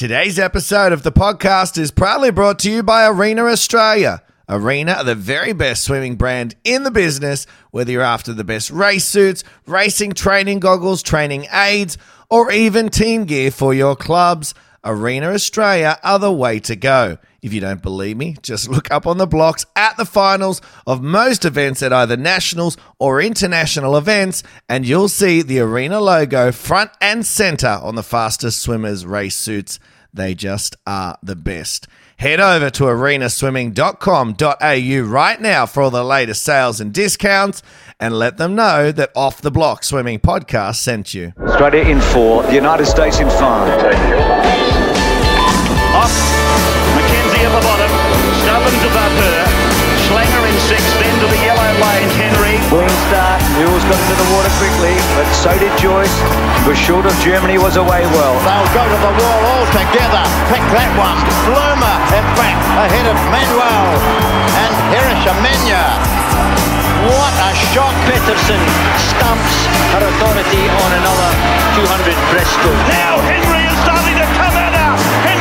Today's episode of the podcast is proudly brought to you by Arena Australia. Arena are the very best swimming brand in the business, whether you're after the best race suits, racing training goggles, training aids, or even team gear for your clubs. Arena Australia are the way to go. If you don't believe me, just look up on the blocks at the finals of most events at either nationals or international events, and you'll see the Arena logo front and center on the fastest swimmers' race suits. They just are the best. Head over to arenaswimming.com.au right now for all the latest sales and discounts and let them know that Off the Block Swimming Podcast sent you. Australia in four, the United States in five. Off. Mackenzie bottom. Stubbins above her. Schlanger in sixth, then to the yellow lane. Henry. Clean start. Mules got into the water quickly, but so did Joyce. Was short of Germany, was away well. They'll go to the wall all together. Pick that one. Bloomer in back ahead of Manuel and Hirish Amenya. What a shot. Peterson stumps her authority on another 200 breaststroke. Now Henry is starting to come at her. Henry's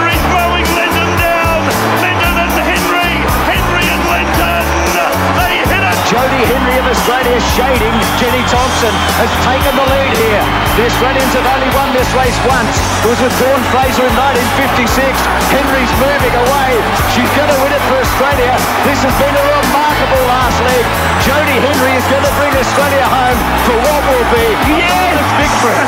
Jodie Henry of Australia shading. Jenny Thompson has taken the lead here. The Australians have only won this race once. It was with Dawn Fraser in 1956. Henry's moving away. She's going to win it for Australia. This has been a remarkable last leg. Jodie Henry is going to bring Australia home for what will be yes! victory.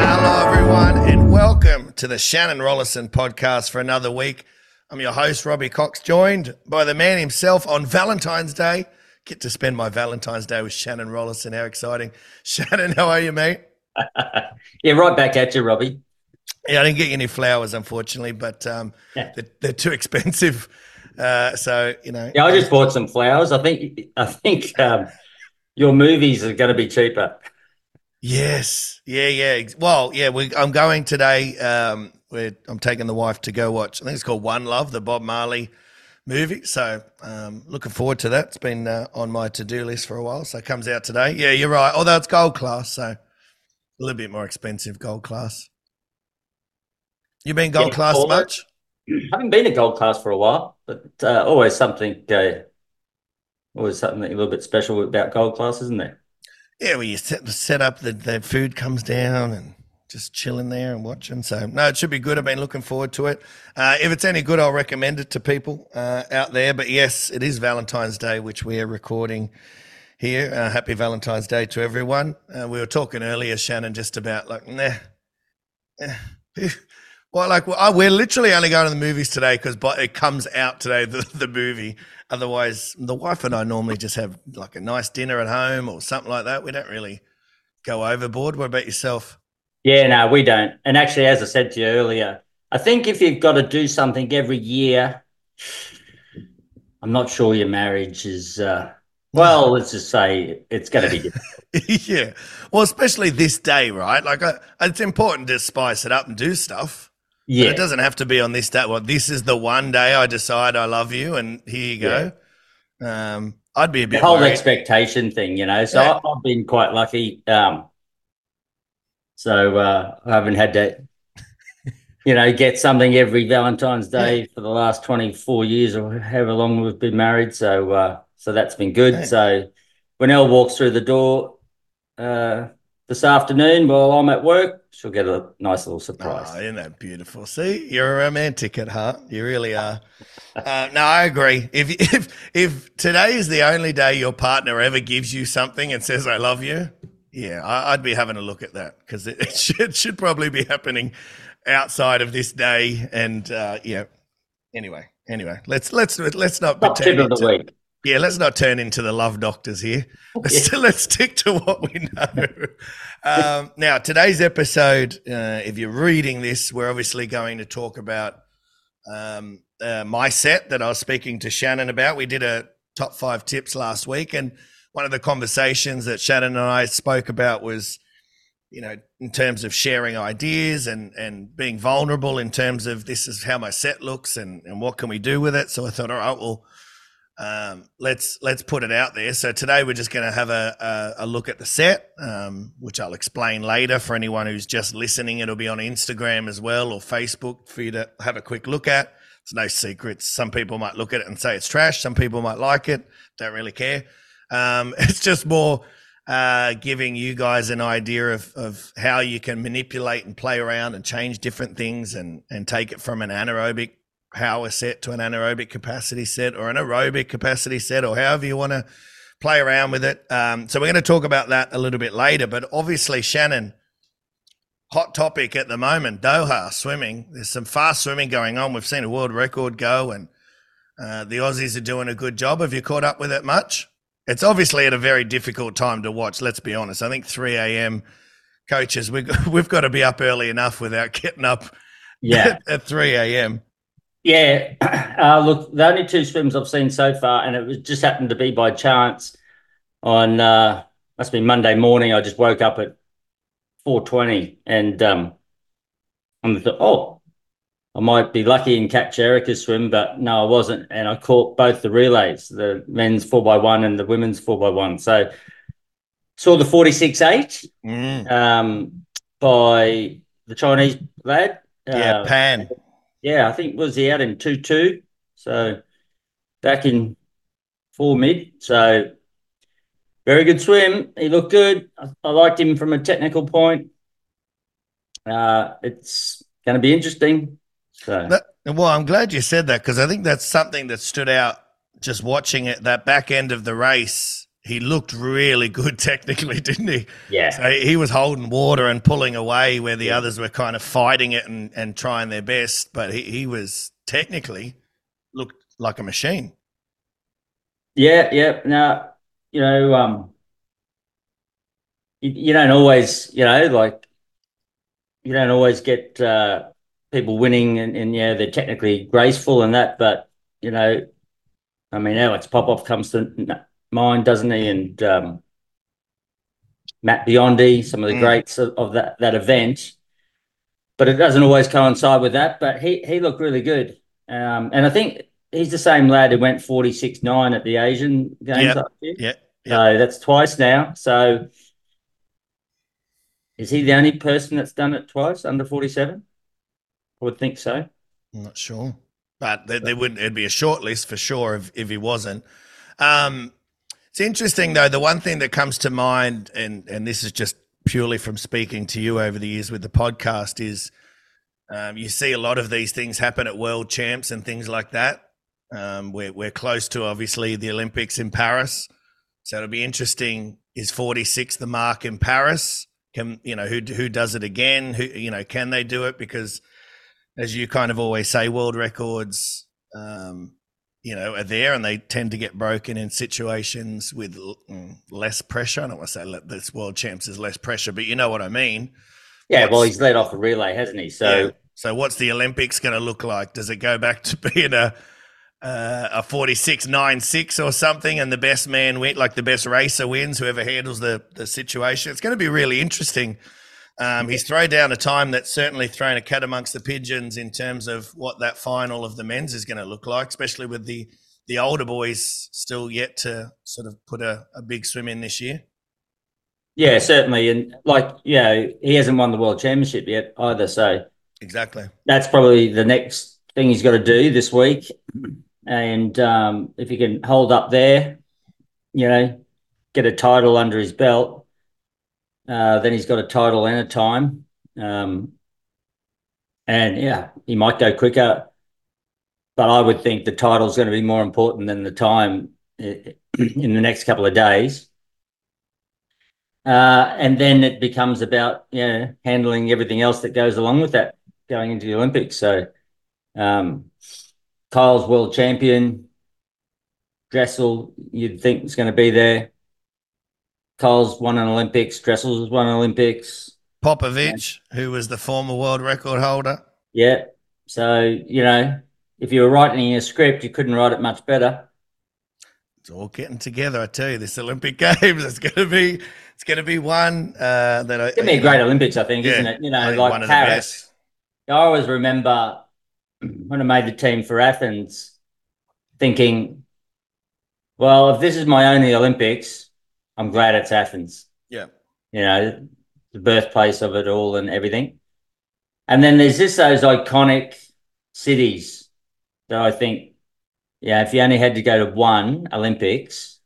Hello, everyone, and welcome to the Shannon Rollason podcast for another week. I'm your host, Robbie Cox, joined by the man himself on Valentine's Day. Get to spend my Valentine's Day with Shannon Rollason. How exciting. Shannon, how are you, mate? yeah, right back at you, Robbie. Yeah, I didn't get you any flowers, unfortunately, but um, Yeah. they're, they're too expensive. Uh, so, you know. Yeah, I just bought some flowers. I think I think um, your movies are going to be cheaper. Yes. Yeah, yeah. Well, yeah, we, I'm going today. Um, we're, I'm taking the wife to go watch, I think it's called One Love, the Bob Marley movie. So, um, looking forward to that. It's been uh, on my to do list for a while. So, it comes out today. Yeah, you're right. Although it's gold class. So, a little bit more expensive gold class. You been gold Yeah, class right. much? I haven't been a gold class for a while, but uh, always something, uh, always something a little bit special about gold class, isn't there? Yeah, well, you set, set up, the, the food comes down and just chilling there and watching. So, no, it should be good. I've been looking forward to it. Uh, if it's any good, I'll recommend it to people uh, out there. But yes, it is Valentine's Day, which we are recording here. Uh, happy Valentine's Day to everyone. Uh, we were talking earlier, Shannon, just about like, nah. Well, like, well, we're literally only going to the movies today because it comes out today, the, the movie. Otherwise, the wife and I normally just have like a nice dinner at home or something like that. We don't really go overboard. What about yourself? Yeah, no, we don't. And actually, as I said to you earlier, I think if you've got to do something every year, I'm not sure your marriage is. Uh, well, let's just say it's going to be different. yeah. Well, especially this day, right? Like, uh, it's important to spice it up and do stuff. But Yeah, it doesn't have to be on this day. Well, this is the one day I decide I love you, and here you go. Um, I'd be a the bit whole worried. expectation thing, you know. So Yeah. I've been quite lucky. Um, so uh, I haven't had to, you know, get something every Valentine's Day for the last 24 years or however long we've been married. So uh, so that's been good. Yeah. So when Elle walks through the door uh, this afternoon while I'm at work, she'll get a nice little surprise. Oh, isn't that beautiful? See, you're a romantic at heart. You really are. Uh, no, I agree. If if if today is the only day your partner ever gives you something and says "I love you," yeah, I'd be having a look at that because it, it should should probably be happening outside of this day. And uh, yeah, anyway, anyway, let's let's let's not Top tip pretend. of the week. yeah, let's not turn into the love doctors here. Let's, let's stick to what we know. Um, now, today's episode, uh, if you're reading this, we're obviously going to talk about um, uh, my set that I was speaking to Shannon about. We did a top five tips last week, and one of the conversations that Shannon and I spoke about was, you know, in terms of sharing ideas and and being vulnerable in terms of this is how my set looks and and what can we do with it. So I thought, all right, well um, let's let's put it out there. So today we're just going to have a, a, a look at the set, um, which I'll explain later for anyone who's just listening. It'll be on Instagram as well or Facebook for you to have a quick look at. It's no secrets. Some people might look at it and say it's trash. Some people might like it. Don't really care. Um, it's just more uh, giving you guys an idea of, of how you can manipulate and play around and change different things and, and take it from an anaerobic power set to an anaerobic capacity set or an aerobic capacity set or however you want to play around with it. Um, so we're going to talk about that a little bit later. But obviously, Shannon, hot topic at the moment, Doha swimming. There's some fast swimming going on. We've seen a world record go, and uh, the Aussies are doing a good job. Have you caught up with it much? It's obviously at a very difficult time to watch. Let's be honest. I think 3 a.m. coaches, we, we've got to be up early enough without getting up Yeah. at 3 a.m. Yeah, uh, look, the only two swims I've seen so far, and it was just happened to be by chance on uh, must be Monday morning. I just woke up at four twenty, and um, I thought, oh, I might be lucky and catch Erika's swim, but no, I wasn't, and I caught both the relays, the men's four x one and the women's four x one. So saw the forty six eight Mm. um, by the Chinese lad. Yeah, Uh, Pan. yeah, I think was he out in two two, so back in four mid. So very good swim. He looked good. I, I liked him from a technical point. Uh, it's going to be interesting. So That, well, I'm glad you said that because I think that's something that stood out just watching it. That back end of the race, he looked really good technically, didn't he? yeah, So he was holding water and pulling away where the others were kind of fighting it and, and trying their best. But he, he was technically looked like a machine. yeah, yeah. Now you know, um, you, you don't always, you know, like you don't always get uh, people winning, and, and yeah, they're technically graceful and that, but you know, I mean, Alex Popov comes to mind, doesn't he? And um, Matt Biondi, some of the Mm. greats of, of that that event. But it doesn't always coincide with that. But he he looked really good, um, and I think he's the same lad who went forty six nine at the Asian Games last year. Yeah. So that's twice now. So is he the only person that's done it twice under 47? I would think so. I'm not sure, but there, there wouldn't. It'd be a short list for sure if if he wasn't. Um, it's interesting though. The one thing that comes to mind, and and this is just purely from speaking to you over the years with the podcast, is um, you see a lot of these things happen at world champs and things like that. Um, we're we're close to obviously the Olympics in Paris, so it'll be interesting. Is 46 the mark in Paris? Can you know who who does it again? Who you know can they do it? Because as you kind of always say, world records, um, you know, are there and they tend to get broken in situations with l- mm, less pressure. I don't want to say this world champs is less pressure, but you know what I mean. Yeah, well, he's led off a relay, hasn't he? So Yeah. So what's the Olympics going to look like? Does it go back to being a uh, a forty six nine six or something, and the best man win, like the best racer wins, whoever handles the the situation? It's going to be really interesting. Um, he's thrown down a time that's certainly thrown a cat amongst the pigeons in terms of what that final of the men's is going to look like, especially with the the older boys still yet to sort of put a, a big swim in this year. yeah, certainly. And like, you know, he hasn't won the world championship yet either. So Exactly. that's probably the next thing he's got to do this week. And um, if he can hold up there, you know, get a title under his belt, uh, then he's got a title and a time. Um, and yeah, he might go quicker. But I would think the title's going to be more important than the time in the next couple of days. Uh, and then it becomes about you know, handling everything else that goes along with that going into the Olympics. So um, Kyle's world champion. Dressel, you'd think is going to be there. Kyle's won an Olympics. Dressel's won an Olympics. Popovici, who was the former world record holder. Yeah. So, you know, if you were writing a script, you couldn't write it much better. It's all getting together. I tell you, this Olympic Games is going to be it's going to be one uh, that I, It's going to be a great Olympics, I think, Yeah, isn't it? You know, like one of the Paris. best. I always remember when I made the team for Athens thinking, Well, if this is my only Olympics, I'm glad it's Athens. Yeah. You know, the birthplace of it all and everything. And then there's just those iconic cities that I think, yeah, if you only had to go to one Olympics,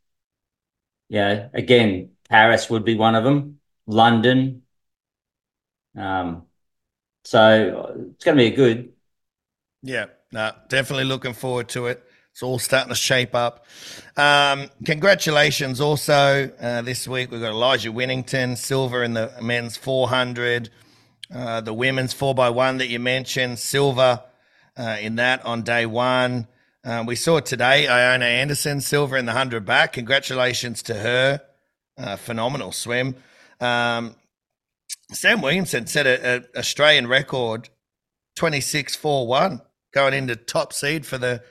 yeah, again, Paris would be one of them, London. Um, so it's going to be a good. Yeah, no, definitely looking forward to it. It's all starting to shape up. Um, congratulations also uh, this week. We've got Elijah Winnington, silver in the men's 400, uh, the women's 4x1 that you mentioned, silver uh, in that on day one. Uh, we saw today Iona Anderson, silver in the 100 back. Congratulations to her. Uh, phenomenal swim. Um, Sam Williamson set an Australian record 26 4 1 going into top seed for the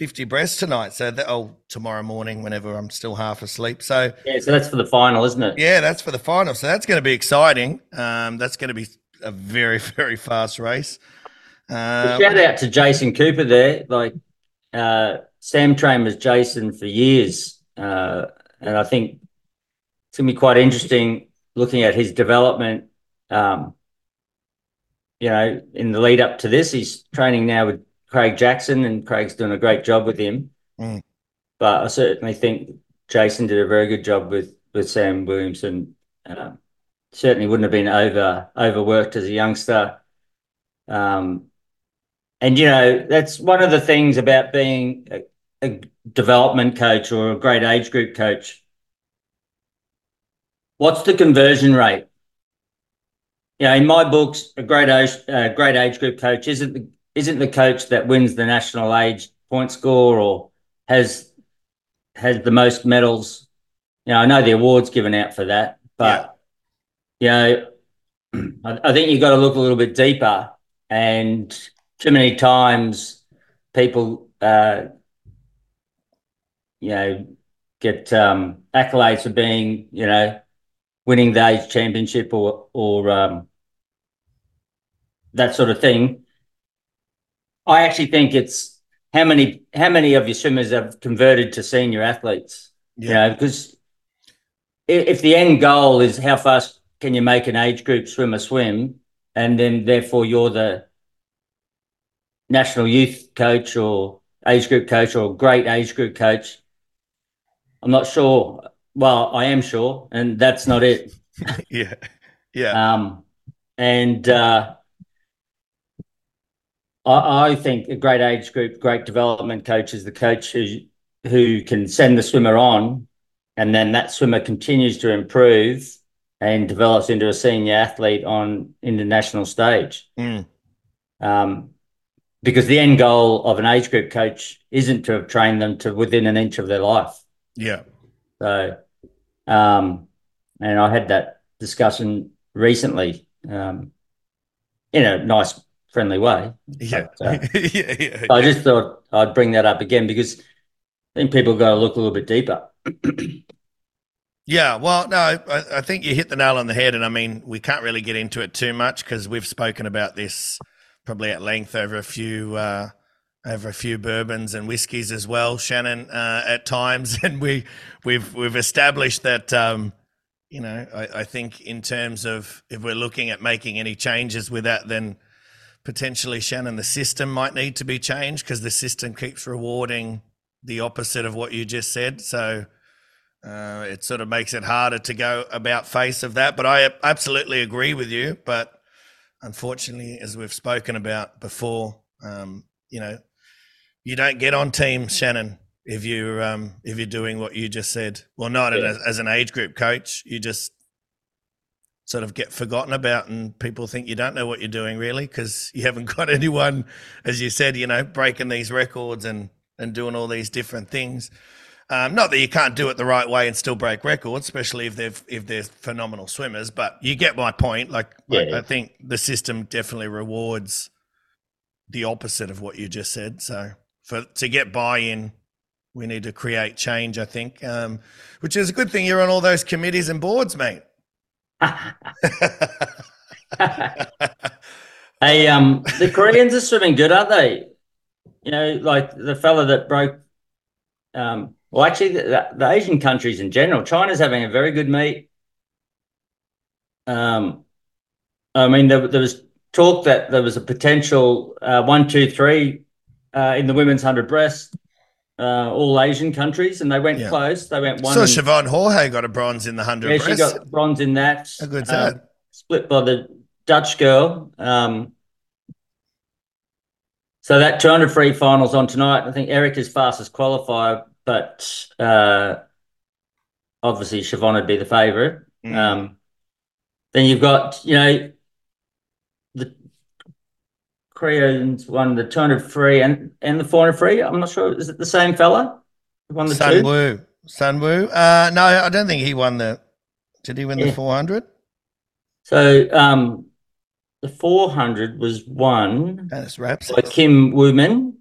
50 breast tonight. So that, oh, tomorrow morning, whenever I'm still half asleep. So yeah, so that's for the final, isn't it? Yeah, that's for the final. So that's going to be exciting. Um, that's going to be a very, very fast race. Uh, shout out to Jason Cooper there. Like uh, Sam trained with Jason for years, uh, and I think it's going to be quite interesting looking at his development. Um, you know, in the lead up to this, he's training now with Craig Jackson, and Craig's doing a great job with him. Mm. But I certainly think Jason did a very good job with with Sam Williamson. Uh, certainly wouldn't have been over overworked as a youngster. Um, and you know that's one of the things about being a, a development coach or a great age group coach. What's the conversion rate? You know, in my books, a great age, uh, great age group coach isn't the, isn't the coach that wins the national age point score or has has the most medals. You know, I know the awards given out for that, but yeah. you know, I, I think you've got to look a little bit deeper. And too many times, people, uh, you know, get um, accolades for being, you know, winning the age championship or or um, that sort of thing. I actually think it's how many how many of your swimmers have converted to senior athletes. Yeah. You know, because if the end goal is how fast can you make an age group swimmer swim, and then therefore you're the national youth coach or age group coach or great age group coach, I'm not sure. Well, I am sure, and that's not it. yeah, yeah. Um, and uh, I, I think a great age group, great development coach is the coach who who can send the swimmer on, and then that swimmer continues to improve and develops into a senior athlete on international stage. Mm. Um, because the end goal of an age group coach isn't to have trained them to within an inch of their life. Yeah. So, um, and I had that discussion recently um, in a nice friendly way. Yeah. But, uh, yeah, yeah, I just thought I'd bring that up again because I think people got to look a little bit deeper. yeah, well, no, I, I, think you hit the nail on the head, and I mean, we can't really get into it too much because we've spoken about this probably at length over a few uh, over a few bourbons and whiskies as well, Shannon, uh, at times, and we we've we've established that. Um, you know, I, I think in terms of if we're looking at making any changes with that, then potentially Shannon, the system might need to be changed because the system keeps rewarding the opposite of what you just said. So uh, it sort of makes it harder to go about face of that. But I absolutely agree with you. But unfortunately, as we've spoken about before, um, you know, you don't get on team Shannon if you um, if you're doing what you just said. Well, not yeah. as, as an age group coach, you just sort of get forgotten about and people think you don't know what you're doing really because you haven't got anyone as you said you know breaking these records and and doing all these different things. Um, not that you can't do it the right way and still break records especially if they've if they're phenomenal swimmers but you get my point. Like, yeah. like i think the system definitely rewards the opposite of what you just said. So for to get buy-in we need to create change i think. Um, which is a good thing. You're on all those committees and boards mate hey, um, the Koreans are swimming good, aren't they? You know, like the fella that broke um, Well, actually, the, the Asian countries in general, China's having a very good meet. Um, I mean, there, there was talk that there was a potential uh, one, two, three uh, in the women's hundred breast, uh, all Asian countries, and they went Yeah. close. They went one. So and- Siobhan Haughey got a bronze in the 100 yeah, she breast. got bronze in that. How good's Um, that? Split by the Dutch girl. Um, so that 200 free finals on tonight. I think Eric is fastest qualifier, but uh, obviously Siobhan would be the favourite. Mm. Um, then you've got, you know, Koreans won the 200 free and, and the 400 free. I'm not sure. Is it the same fella? who Won the Sun two? Wu. Sun Wu. Uh, no, I don't think he won the. Did he win the 400? So um, the 400 was won That's Raps. by Kim Woo-min.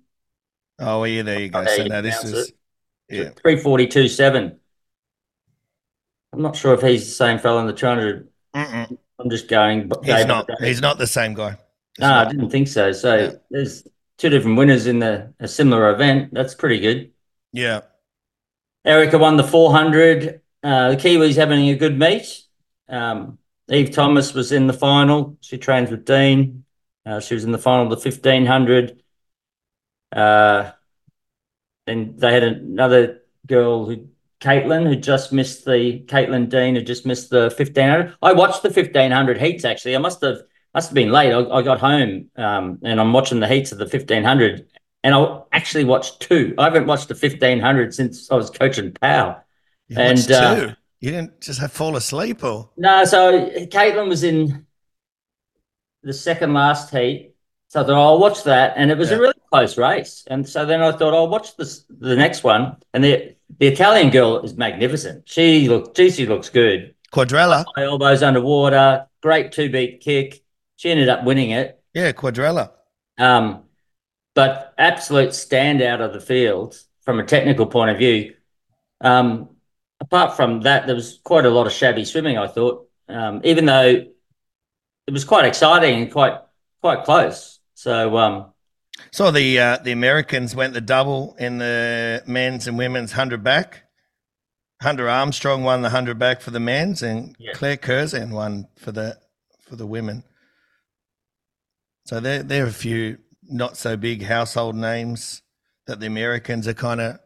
Oh, yeah, there you go. So now this is. Yeah. Three forty two seven. I'm not sure if he's the same fella in the two hundred. Mm-mm. I'm just going. He's not. He's not the same guy. No, I didn't think so. So Yeah. there's two different winners in the a similar event. That's pretty good. Yeah. Erika won the 400. Uh, the Kiwis having a good meet. Um, Eve Thomas was in the final. She trains with Dean. Uh, she was in the final of the 1500. Uh, then they had another girl who, Caitlin, who just missed the Caitlin Dean, who just missed the 1500. I watched the 1500 heats actually. I must have must have been late. I, I got home um, and I'm watching the heats of the 1500 and I actually watched two. I haven't watched the 1500 since I was coaching POW. You And, uh, two. You didn't just have fall asleep or? No, so Caitlin was in the second last heat. So I thought, I'll watch that. And it was Yeah. a really close race. And so then I thought, I'll watch this the next one. And the the Italian girl is magnificent. She looks, gee, she looks good. Quadarella. My elbows underwater, great two beat kick. She ended up winning it. Yeah, Quadarella. Um, but absolute standout of the field from a technical point of view. Um, apart from that, there was quite a lot of shabby swimming. I thought, um, even though it was quite exciting and quite quite close. So um, So the uh, the Americans went the double in the men's and women's hundred back. Hunter Armstrong won the hundred back for the men's, and Yeah. Claire Curzan won for the for the women. So there there are a few not so big household names that the Americans are kind of.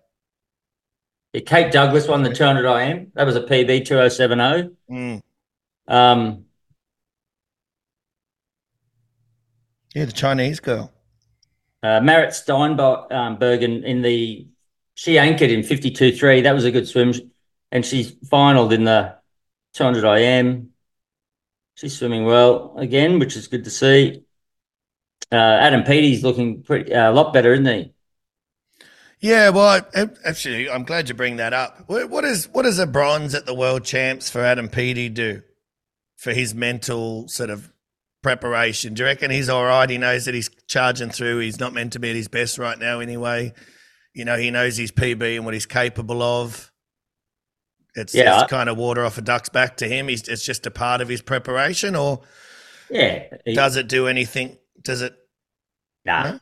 yeah, Kate Douglass won the 200 IM. That was a PB 2070. Mm, Um, yeah, the Chinese girl. uh, Marrit Steenbergen um, in the she anchored in 52.3. That was a good swim, and she finaled in the 200 IM. She's swimming well again, which is good to see. Uh, Adam Peaty's looking pretty uh, a lot better, isn't he? Yeah, well, I, actually, I'm glad you bring that up. What, what is what does a bronze at the World Champs for Adam Peaty do for his mental sort of preparation? Do you reckon he's all right? He knows that he's charging through. He's not meant to be at his best right now, anyway. You know, he knows his PB and what he's capable of. It's, Yeah. it's kind of water off a duck's back to him. He's, it's just a part of his preparation, or Yeah. he- does it do anything? Does it? Nah. No?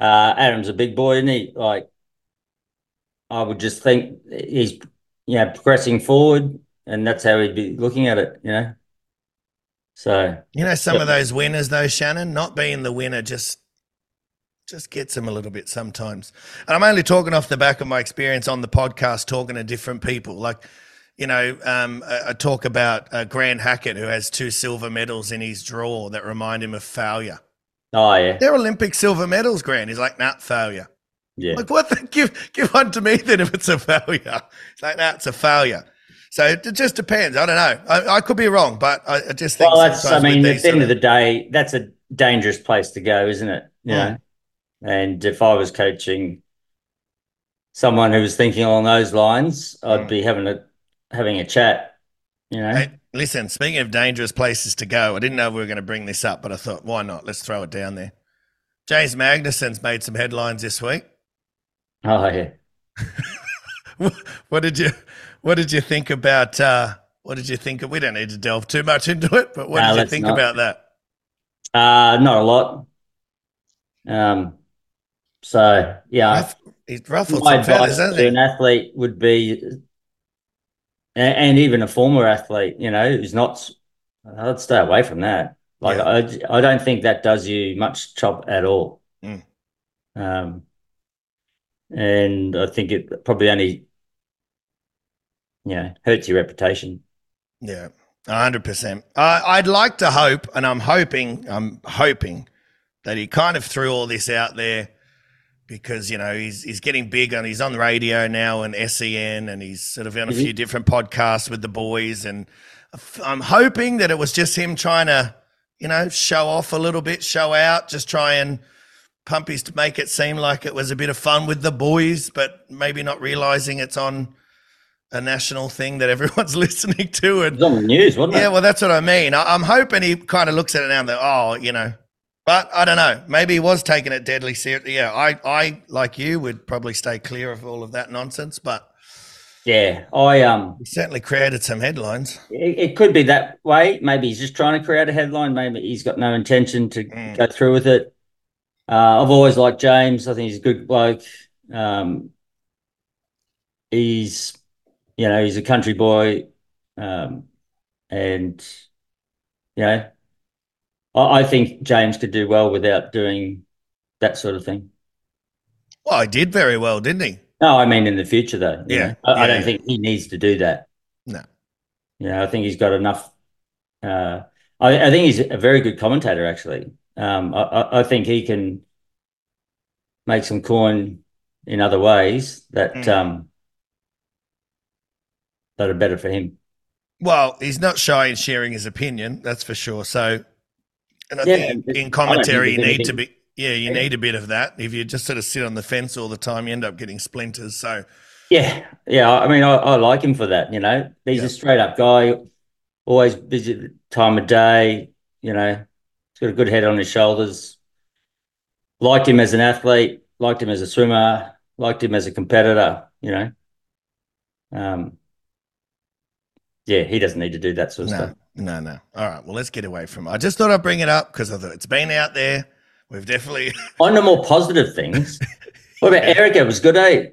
Uh, Adam's a big boy, isn't he? Like, I would just think he's, you know, progressing forward, and that's how he'd be looking at it, you know. So You know, some of those winners, though, Shannon, not being the winner just just gets them a little bit sometimes. And I'm only talking off the back of my experience on the podcast, talking to different people. Like, you know, um, I, I talk about uh, Grant Hackett, who has two silver medals in his drawer that remind him of failure. Oh yeah, They're Olympic silver medals, Grant. He's like, nah, failure. yeah. Like, what? The, give give one to me then if it's a failure. It's like, nah, it's a failure. So it just depends. I don't know. I, I could be wrong, but I, I just think. Well, that's. I mean, at the end sort of the day, that's a dangerous place to go, isn't it? You Mm. know. And if I was coaching someone who was thinking along those lines, I'd Mm. be having a having a chat. You know. Hey, listen, speaking of dangerous places to go, I didn't know we were going to bring this up, but I thought, why not? Let's throw it down there. James Magnussen's made some headlines this week. Oh yeah. what did you What did you think about? Uh, what did you think? Of, we don't need to delve too much into it, but what No, did you think not. about that? Uh, not a lot. Um, So yeah, Ruff, he's ruffled my some feathers, to he? an athlete would be, and even a former athlete, you know, who's not, I'd stay away from that. Like Yeah. I, I don't think that does you much chop at all. Mm. Um, and I think it probably only, you know, hurts your reputation. Yeah, hundred percent. I'd like to hope, and I'm hoping, I'm hoping that he kind of threw all this out there because you know he's he's getting big and he's on the radio now and SEN and he's sort of on a Mhm. few different podcasts with the boys and I'm hoping that it was just him trying to you know show off a little bit, show out, just try and pump his to make it seem like it was a bit of fun with the boys, but maybe not realizing it's on a national thing that everyone's listening to and It was on the news, wasn't it? yeah, well, that's what I mean. I, I'm hoping he kind of looks at it now and that, oh, you know, but I don't know. Maybe he was taking it deadly seriously. Yeah, I, I, like you, would probably stay clear of all of that nonsense, but Yeah, I um, he certainly created some headlines. it, it could be that way. Maybe he's just trying to create a headline. Maybe he's got no intention to Mm. go through with it. Uh, I've always liked James. I think he's a good bloke. Um, he's, you know, he's a country boy, um, and you know, I, I think James could do well without doing that sort of thing. Well, he did very well, didn't he? No, I mean in the future though. Yeah. I, yeah, I don't think he needs to do that. No. You know, I think he's got enough. Uh, I, I think he's a very good commentator. Actually, um, I, I, I think he can make some coin in other ways that Mm. um, that are better for him. Well, he's not shy in sharing his opinion, that's for sure. So, and I Yeah, think in commentary, you need to be, yeah, you need a bit of that. If you just sort of sit on the fence all the time, you end up getting splinters. So, Yeah, yeah. I mean, I, I like him for that. You know, he's Yeah. a straight up guy, always busy at the time of day. You know, he's got a good head on his shoulders. Liked him as an athlete. Liked him as a swimmer. Liked him as a competitor. You know, um, yeah, he doesn't need to do that sort of No, stuff. No, no. All right. Well, let's get away from it. I just thought I'd bring it up because I thought it's been out there. We've definitely, On the more positive things, what about Erika? It was good, eh?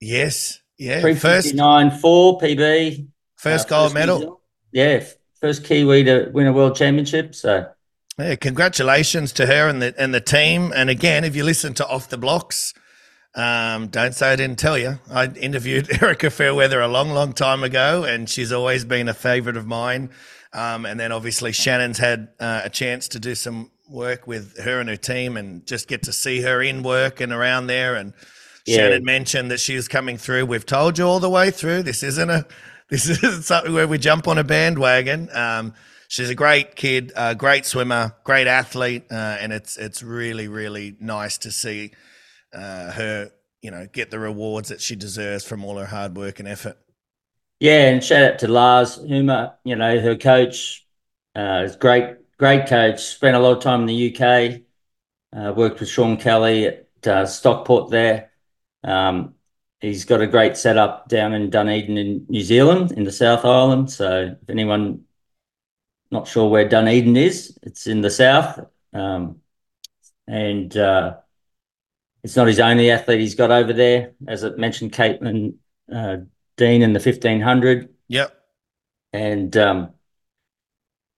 yes, yeah. Three First, fifty nine four PB. first Uh, gold New medal. Yeah, first Kiwi to win a world championship. So Yeah, congratulations to her and the and the team. And again, if you listen to Off the Blocks, um, don't say I didn't tell you. I interviewed Erika Fairweather a long, long time ago, and she's always been a favourite of mine. Um, and then obviously Shannon's had uh, a chance to do some work with her and her team, and just get to see her in work and around there. And Yeah. Shannon mentioned that she was coming through. We've told you all the way through. This isn't a this isn't something where we jump on a bandwagon. Um, she's a great kid, a great swimmer, great athlete, uh, and it's it's really really nice to see uh, her, you know, get the rewards that she deserves from all her hard work and effort. Yeah, and shout out to Lars Humer, you know, her coach. Uh, is great, great coach. Spent a lot of time in the UK. Uh, worked with Sean Kelly at uh, Stockport there. Um, he's got a great setup down in Dunedin in New Zealand, in the South Island. So if anyone not sure where Dunedin is, it's in the south. Um, and uh, it's not his only athlete he's got over there. As I mentioned, Caitlin uh, Dean in the 1500. Yep. And, um,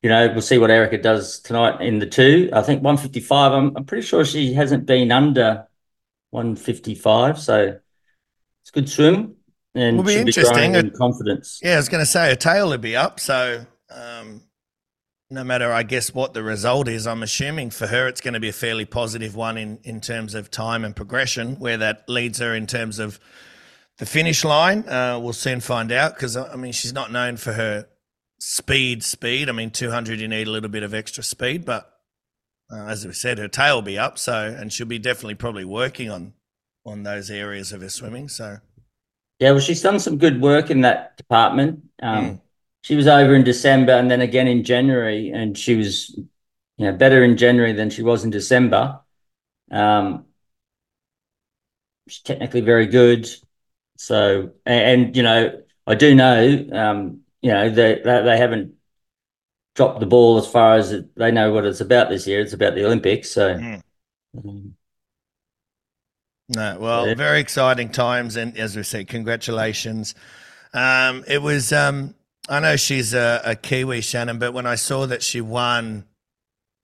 you know, we'll see what Erika does tonight in the two. I think 155, I'm, I'm pretty sure she hasn't been under 155. So it's a good swim. And Will be interesting. growing in confidence. Yeah, I was going to say her tail would be up. So um, no matter, I guess, what the result is, I'm assuming for her it's going to be a fairly positive one in in terms of time and progression. Where that leads her in terms of the finish line, uh, we'll soon find out. Because I mean, she's not known for her speed. Speed. I mean, 200 you need a little bit of extra speed, but uh, as we said, her tail will be up. So and she'll be definitely probably working on on those areas of her swimming. So Yeah, well, she's done some good work in that department. Um, Mm. She was over in December and then again in January, and she was, you know, better in January than she was in December. Um, she's technically very good. So, and, and, you know, I do know, um, you know, they, they they haven't dropped the ball as far as it, they know what it's about this year. It's about the Olympics. So, Mm. um, No, well, Yeah. very exciting times, and as we said, congratulations. Um, it was. Um, I know she's a, a Kiwi, Shannon, but when I saw that she won,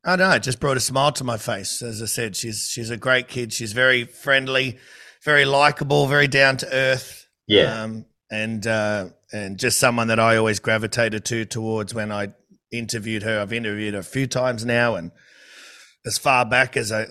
I don't know, it just brought a smile to my face. As I said, she's she's a great kid. She's very friendly, very likable, very down to earth. Yeah. um, and uh, and just someone that I always gravitated to towards when I interviewed her. I've interviewed her a few times now, and as far back as I, I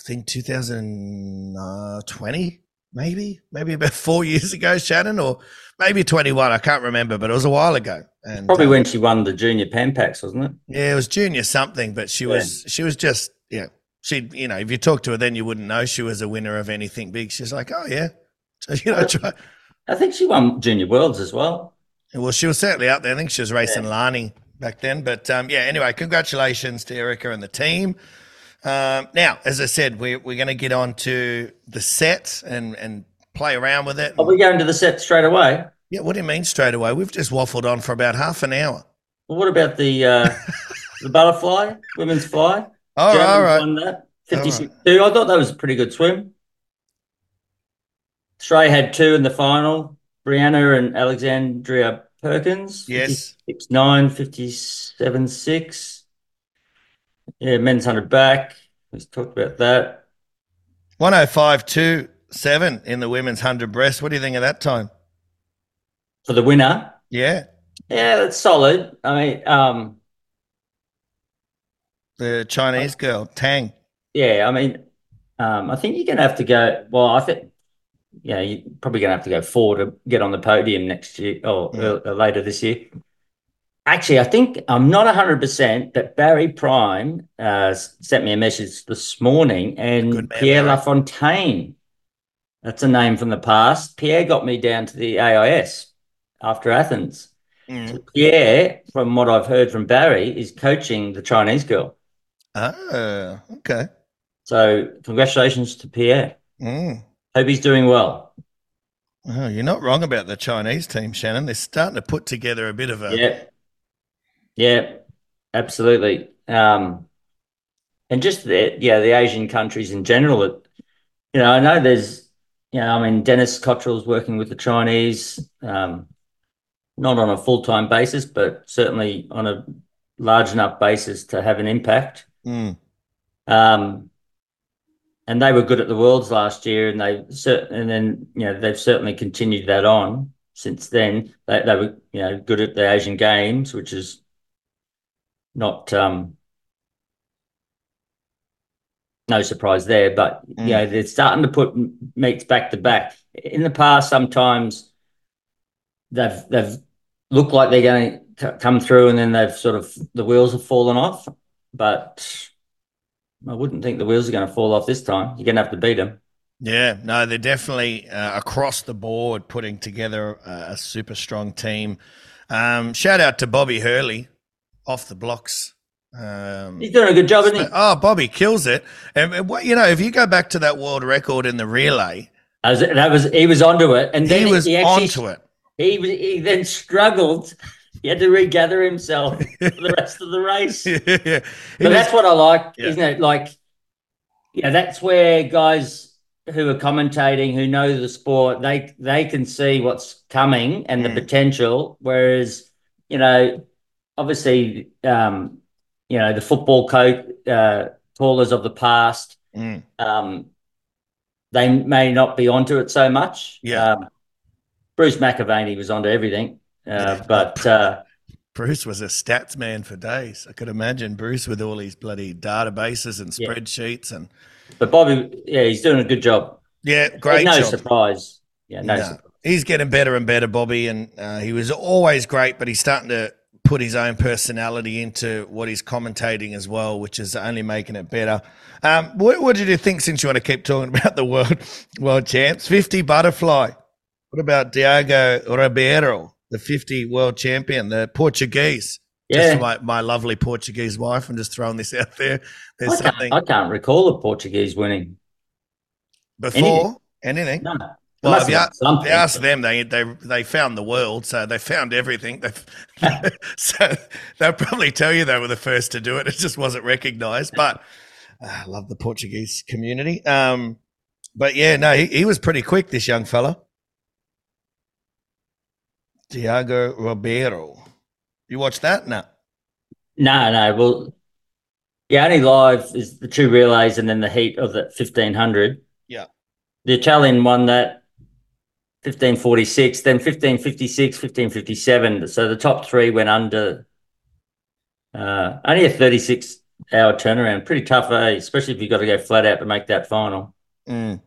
think 2020, maybe, maybe about four years ago, Shannon, or maybe 21. I can't remember, but it was a while ago. And Probably uh, when she won the junior Pan Packs, wasn't it? yeah, it was junior something, but she was she was just yeah. She you know if you talk to her then you wouldn't know she was a winner of anything big. She's like oh yeah, so, you know try. I think she won Junior Worlds as well. Well, she was certainly out there. I think she was racing Lani back then. But um, yeah, anyway, congratulations to Erika and the team. Um, now, as I said, we, we're going to get on to the set and, and play around with it. Are we going to the set straight away? Yeah, what do you mean straight away? We've just waffled on for about half an hour. Well, what about the uh, the butterfly, women's fly? All right, Germans all right. won that. 56 2. I thought that was a pretty good swim. Australia had two in the final Brianna and Alexandria Perkins. Yes. 56 9, 57 6. Yeah, men's 100 back. Let's talk about that. 105.27 in the women's 100 breast. What do you think of that time? For the winner, Yeah, yeah, that's solid. I mean, um, the Chinese girl, Tang. yeah, I mean, um, I think you're going to have to go. Well, I think, yeah, you're probably going to have to go four to get on the podium next year or Yeah. uh, later this year. Actually, I think I'm not 100%, but Barry Prime uh, sent me a message this morning and man, Pierre Barry. Lafontaine, that's a name from the past. Pierre got me down to the AIS after Athens. Mm. Pierre, from what I've heard from Barry, is coaching the Chinese girl. Oh, okay. So, congratulations to Pierre. Mm. Hope he's doing well. Oh, you're not wrong about the Chinese team, Shannon. They're starting to put together a bit of a. Yeah. Yeah, absolutely. Um, and just the, yeah, the Asian countries in general. It, you know, I know there's, know, I mean, Denis Cotterell is working with the Chinese, um, not on a full-time basis, but certainly on a large enough basis to have an impact. Mm. Um, and they were good at the Worlds last year, and they cer- and then you know they've certainly continued that on since then. They they were you know good at the Asian Games, which is not um, no surprise there. But you Mm. know they're starting to put meets back to back. In the past, sometimes they've they've looked like they're going to come through, and then they've sort of the wheels have fallen off. But I wouldn't think the wheels are going to fall off this time. You're going to have to beat them. Yeah, no, they're definitely uh, across the board putting together a, a super strong team. Um, shout out to Bobby Hurley off the blocks. Um, He's doing a good job, isn't he? oh, Bobby kills it. And what you know, if you go back to that world record in the relay, That was, that was he was onto it, and then he was he actually, onto it. He he then struggled. He had to regather himself for the rest of the race. He But was- that's what I like, Yeah. isn't it? Like, yeah, that's where guys who are commentating, who know the sport, they they can see what's coming and the Mm. potential. Whereas, you know, obviously, um, you know, the football coach uh, callers of the past, Mm. um, they may not be onto it so much. Yeah. Um, Bruce McAvaney was onto everything, uh, Yeah. but. Uh, Bruce was a stats man for days. I could imagine Bruce with all his bloody databases and Yeah. spreadsheets and But Bobby, yeah, he's doing a good job. yeah, great no job. surprise. Yeah, no, No. surprise. He's getting better and better, Bobby, and uh, he was always great, but he's starting to put his own personality into what he's commentating as well, which is only making it better. Um, what, what did you think since you want to keep talking about the world world champs? 50 butterfly. What about Diogo Ribeiro, the 50 world champion, the Portuguese? Yeah. for my, my lovely Portuguese wife. I'm just throwing this out there. There's I something I can't recall a Portuguese winning. before anything. No. Well, if you, something. if you ask them, they, they they found the world, so they found everything. So they'll probably tell you they were the first to do it. It just wasn't recognised. But uh, I love the Portuguese community. Um, But yeah, no, he, he was pretty quick, this young fella. Tiago Ribeiro. You watch that? No. No, no. Well, yeah, only live is the two relays and then the heat of the fifteen hundred. Yeah. The Italian won that 1546, then 1556, 1557. So the top three went under uh, only a 36 hour turnaround. Pretty tough, eh? especially if you've got to go flat out to make that final. Mm.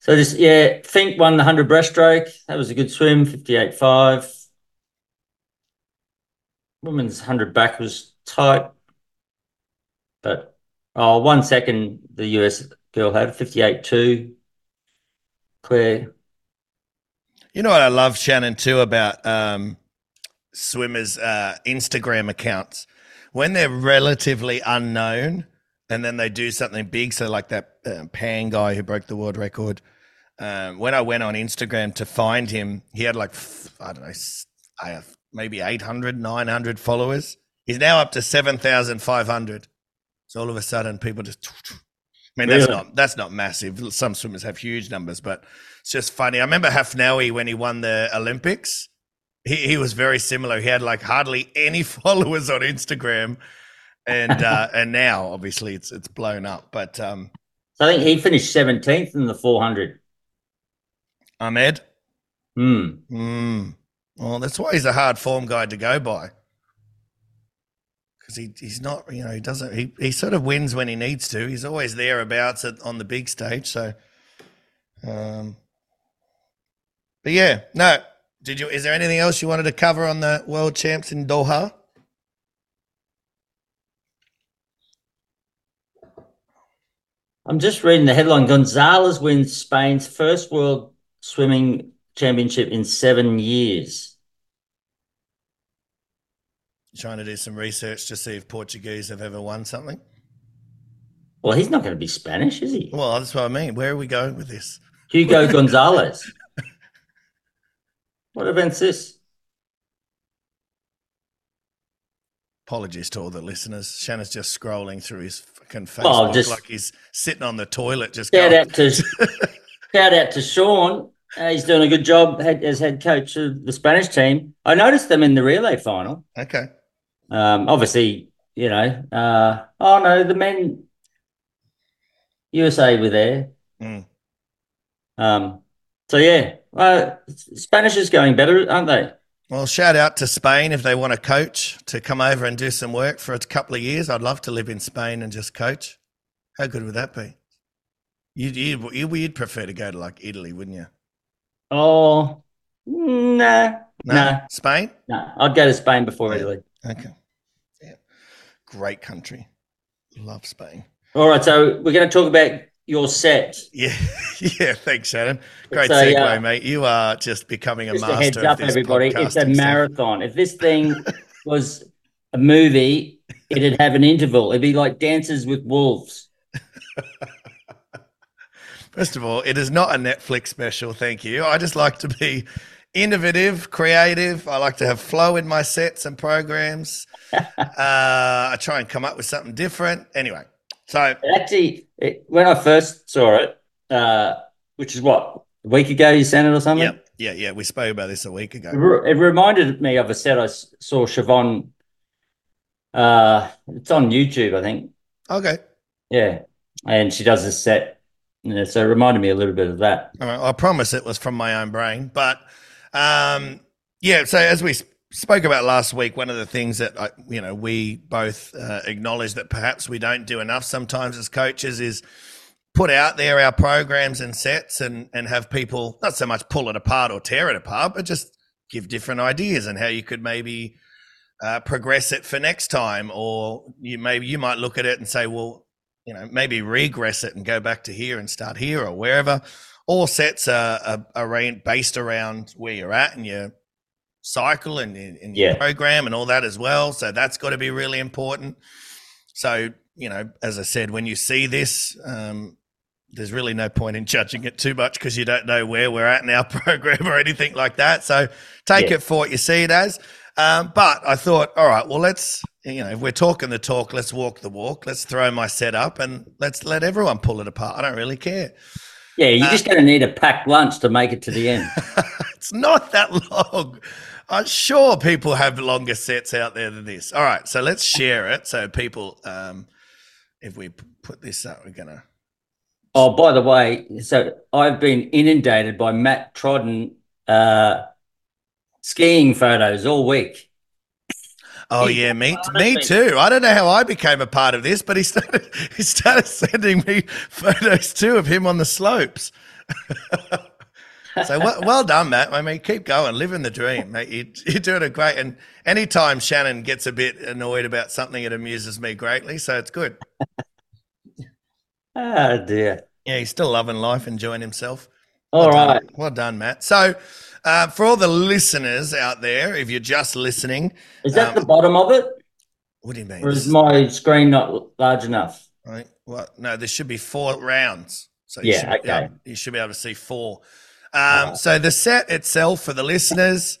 So just, yeah, Fink won the 100 breaststroke. That was a good swim, 58.5. Women's 100 back was tight. But, oh, one second the US girl had, 58.2. Claire You know what I love, Shannon, too, about um, swimmers' uh, Instagram accounts? When they're relatively unknown and then they do something big. So, like that uh, Pan guy who broke the world record. Um, when I went on Instagram to find him, he had like, I don't know, I have maybe 800, 900 followers. He's now up to 7,500. So all of a sudden, people just. I mean, that's Really? not that's not massive. Some swimmers have huge numbers, but it's just funny. I remember Hafnaoui when he won the Olympics. He he was very similar. He had like hardly any followers on Instagram, and uh, and now obviously it's it's blown up. But um, So I think he finished 17th in the 400. Ahmed, Hmm. mm, well, that's why he's a hard form guide to go by. Because he, he's not, you know, he doesn't, he, he sort of wins when he needs to. He's always thereabouts at, on the big stage. So, um, but yeah, no. Did you, is there anything else you wanted to cover on the world champs in Doha? I'm just reading the headline. Gonzalez wins Spain's first world swimming championship in seven years. Trying to do some research to see if Portuguese have ever won something. Well, he's not going to be Spanish, is he? Well, that's what I mean. Where are we going with this? Hugo Gonzalez. What event's this? Apologies to all the listeners. Shannon's just scrolling through his fucking Facebook Oh, just- like he's sitting on the toilet. Just Shout going, out to shout out to Sean. Uh, he's doing a good job as head coach of the Spanish team. I noticed them in the relay final. okay. Um, obviously, you know. Uh, oh no, the men USA were there. Mm. Um, so yeah, uh, Spanish is going better, aren't they? Well, shout out to Spain if they want a coach to come over and do some work for a couple of years. I'd love to live in Spain and just coach. How good would that be? You'd, you'd, you'd, prefer to go to like Italy, wouldn't you? Oh, nah, No? nah, Spain? nah. I'd go to Spain before Yeah. Italy. Okay. Great country. Love Spain. All right, so we're going to talk about your set. Yeah. yeah. Thanks, Shannon. Great a, segue, uh, mate. You are just becoming a Just a master heads of up, this everybody. It's a stuff. marathon. If this thing was a movie, it'd have an interval. It'd be like Dances with Wolves. First of all, it is not a Netflix special. Thank you. I just like to be innovative, creative. I like to have flow in my sets and programs. Uh, I try and come up with something different. Anyway, so Actually, it, when I first saw it, uh, which is what a week ago, you sent it or something. yeah, yeah, yeah. We spoke about this a week It, ago. re- it reminded me of a set I s- saw Siobhan. Uh, it's on YouTube, I think. Okay. Yeah, and she does this set. Yeah, so it reminded me a little bit of that. Right. I promise it was from my own brain, but um, yeah. So as we spoke about last week, one of the things that I, you know we both uh, acknowledge that perhaps we don't do enough sometimes as coaches is put out there our programs and sets and and have people not so much pull it apart or tear it apart, but just give different ideas and how you could maybe uh, progress it for next time, or you maybe you might look at it and say, well, you know, maybe regress it and go back to here and start here or wherever. All sets are, are, are based around where you're at and your cycle and your Yeah. program and all that as well. So that's got to be really important. So, you know, as I said, when you see this, um, there's really no point in judging it too much because you don't know where we're at in our program or anything like that. So take Yeah. it for what you see it as. Um, but I thought, all right, well, let's you know, if we're talking the talk, let's walk the walk. Let's throw my set up and let's let everyone pull it apart. I don't really care. Yeah, you're just going to need a packed lunch to make it to the end. it's not that long. I'm sure people have longer sets out there than this. All right, so let's share it. So people, um, if we put this up, we're gonna. Oh, by the way, so I've been inundated by Matt Trodden uh, skiing photos all week. Oh yeah, me me too. I don't know how I became a part of this, but he started he started sending me photos too of him on the slopes. so well, well done, Matt. I mean, keep going, living the dream, mate. You, you're doing it great. And anytime Shannon gets a bit annoyed about something, it amuses me greatly. So it's good. Oh dear. Yeah, he's still loving life, enjoying himself. All well right. Done. Well done, Matt. So, uh, for all the listeners out there, if you're just listening, Is that um, the bottom of it, what do you mean? or is my screen not large enough? Right. Well, no, there should be four rounds. So you Yeah, should okay. able- you should be able to see four. Um, So the set itself for the listeners,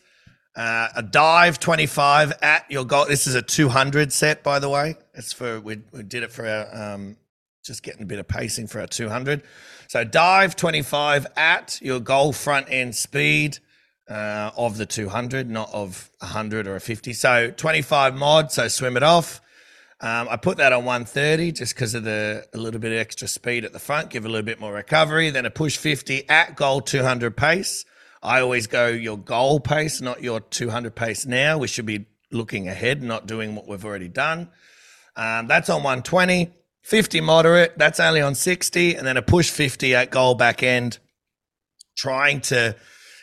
uh, a dive 25 at your goal. This is a 200 set, by the way. It's for, we, we did it for our, um, just getting a bit of pacing for our 200. So dive 25 at your goal front end speed uh, of the 200, not of 100 or a 50. So 25 mod, so swim it off. Um, I put that on 130 just because of the a little bit of extra speed at the front, give a little bit more recovery. Then a push 50 at goal 200 pace. I always go your goal pace, not your 200 pace now. We should be looking ahead, not doing what we've already done. Um, that's on 120. 50 moderate, that's only on 60. And then a push 50 at goal back end. Trying to,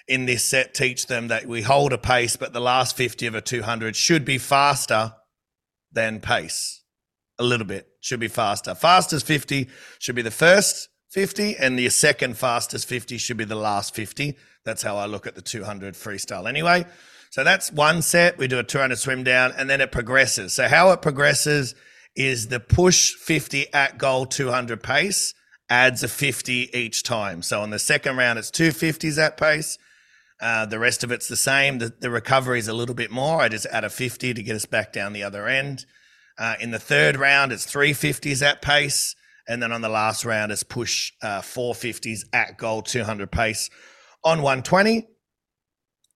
in this set, teach them that we hold a pace, but the last 50 of a 200 should be faster than pace. A little bit should be faster. Fastest 50 should be the first 50, and the second fastest 50 should be the last 50. That's how I look at the 200 freestyle anyway. So that's one set. We do a 200 swim down, and then it progresses. So, how it progresses is the push 50 at goal 200 pace adds a 50 each time. So, on the second round, it's two 50s at pace. Uh, the rest of it's the same. The, the recovery is a little bit more. I just add a 50 to get us back down the other end. Uh, in the third round, it's 350s at pace. And then on the last round, it's push uh, four 50s at goal 200 pace on 120.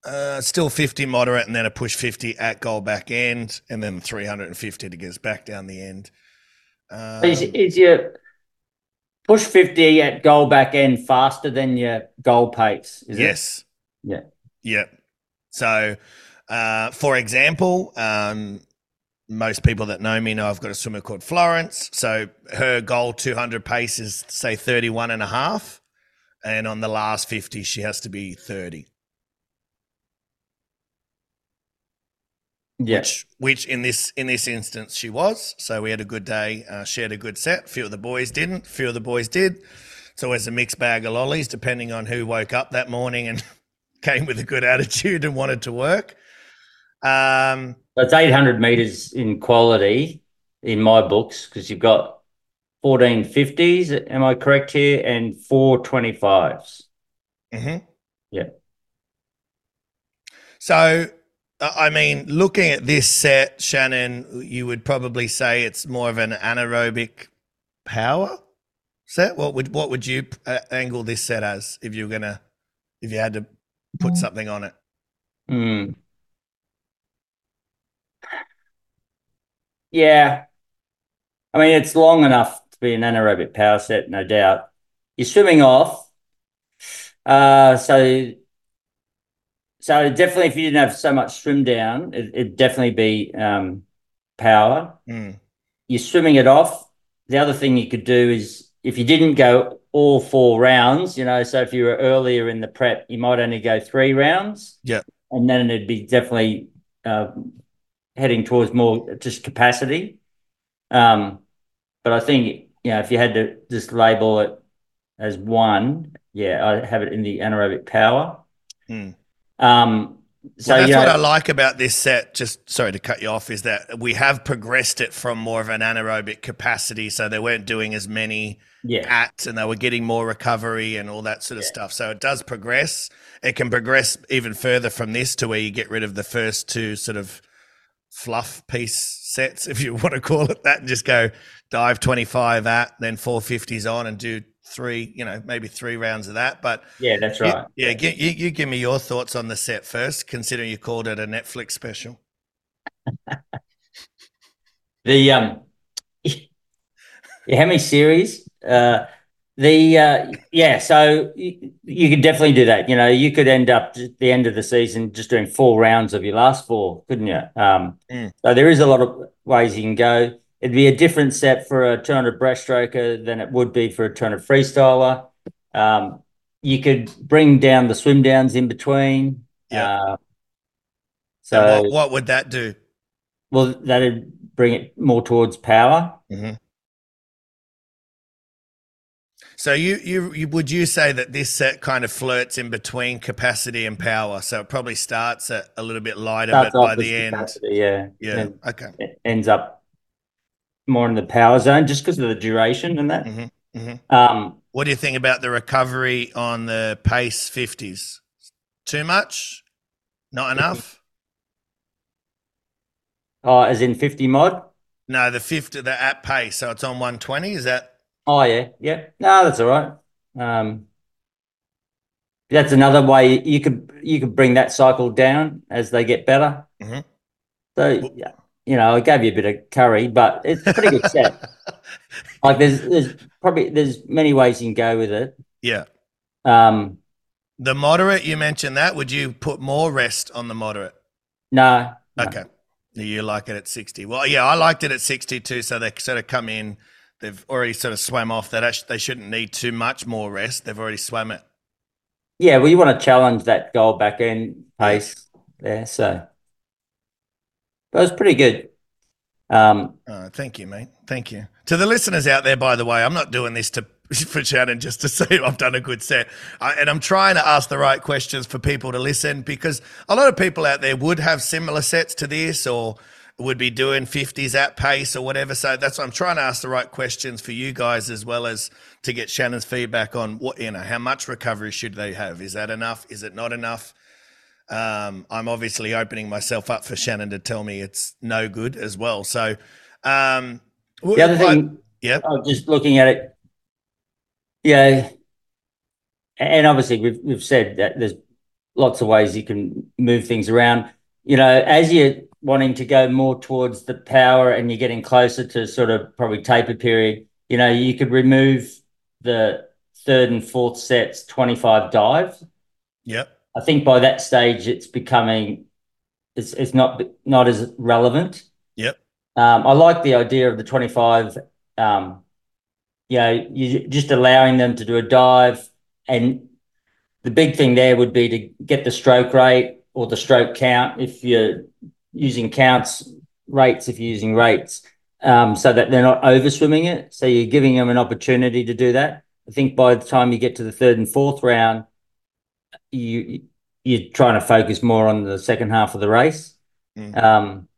Uh, still 50 moderate, and then a push 50 at goal back end, and then 350 to get us back down the end. Um, Is, is your push 50 at goal back end faster than your goal pace? Is it? Yeah. Yeah. So, uh, for example, um, most people that know me know I've got a swimmer called Florence. So her goal 200 pace is, say, 31 and a half. And on the last 50, she has to be 30, Yeah. which, which in this in this instance she was. So we had a good day, uh, shared a good set. Few of the boys didn't. Few of the boys did. It's always a mixed bag of lollies, depending on who woke up that morning and came with a good attitude and wanted to work. Um, That's 800 meters in quality in my books because you've got 1450s, am I correct here? And 425s. hmm Yeah. So, I mean, looking at this set, Shannon, you would probably say it's more of an anaerobic power set. What would what would you uh, angle this set as if you were gonna if you had to put something on it? Hmm. Yeah. I mean, it's long enough to be an anaerobic power set, no doubt. You're swimming off. Uh, so, so definitely, if you didn't have so much swim down, it, it'd definitely be um, power. Mm. You're swimming it off. The other thing you could do is if you didn't go all four rounds, you know, so if you were earlier in the prep, you might only go three rounds. Yeah. And then it'd be definitely uh, heading towards more just capacity. Um, but I think, you know, if you had to just label it as one, yeah, I have it in the anaerobic power. Hmm. Um, so well, that's what I like about this set. Just sorry to cut you off, is that we have progressed it from more of an anaerobic capacity, so they weren't doing as many yeah, at and they were getting more recovery and all that sort of stuff. So it does progress. It can progress even further from this to where you get rid of the first two sort of fluff piece sets, if you want to call it that, and just go dive 25 at, then 450s on and do three, you know, maybe three rounds of that. But Yeah, that's you- right. yeah, gi- you, you give me your thoughts on the set first, considering you called it a Netflix special. The um, yeah, how many series? Uh, the uh, yeah, so you, you could definitely do that. You know, you could end up at the end of the season just doing four rounds of your last four, couldn't you? Um, Mm. so there is a lot of ways you can go. It'd be a different set for a 200 breaststroker than it would be for a 200 freestyler. Um, you could bring down the swim downs in between. Yeah. Uh, So what, what would that do? well, that'd bring it more towards power. So you, you you would you say that this set kind of flirts in between capacity and power? So it probably starts at a little bit lighter, Starts but by the end, capacity, yeah, yeah, and okay. ends up more in the power zone just because of the duration and that. Mhm, mhm. Um, What do you think about the recovery on the pace fifties? Too much? Not enough? oh, as in fifty mod. No, the fifty, the at pace. So it's on one twenty. Is that Oh yeah, yeah. No, that's all right. Um, that's another way you could you could bring that cycle down as they get better. Mhm. So yeah, you know, I gave you a bit of curry, but it's a pretty good set. Like there's there's probably there's many ways you can go with it. yeah? Um, The moderate, you mentioned that. Would you put more rest on the moderate? no, no. Okay. You like it at 60. Well, yeah, I liked it at 62. So they sort of come in, they've already sort of swam off that. They shouldn't need too much more rest. They've already swam it. Yeah, well, you want to challenge that goal back end pace there. So that was pretty good. Um, thank you, mate. Thank you. To the listeners out there, by the way, I'm not doing this to for Shannon just to say I've done a good set. I, and I'm trying to ask the right questions for people to listen because a lot of people out there would have similar sets to this or would be doing 50s at pace or whatever. So that's why I'm trying to ask the right questions for you guys as well as to get Shannon's feedback on what, you know, how much recovery should they have? Is that enough? Is it not enough? Um, I'm obviously opening myself up for Shannon to tell me it's no good as well. So, um, the other thing, yeah, oh, just looking at it, yeah, and obviously we've we've said that there's lots of ways you can move things around. You know, as you're wanting to go more towards the power and you're getting closer to sort of probably taper period, you know, you could remove the third and fourth sets 25 dive. yep, I think by that stage it's becoming it's it's not not as relevant. yep, Um, I like the idea of the 25, um, you know, you just allowing them to do a dive. And the big thing there would be to get the stroke rate or the stroke count if you're using counts, rates if you're using rates, um, so that they're not over swimming it. So you're giving them an opportunity to do that. I think by the time you get to the third and fourth round, you you're trying to focus more on the second half of the race. Mm. Um,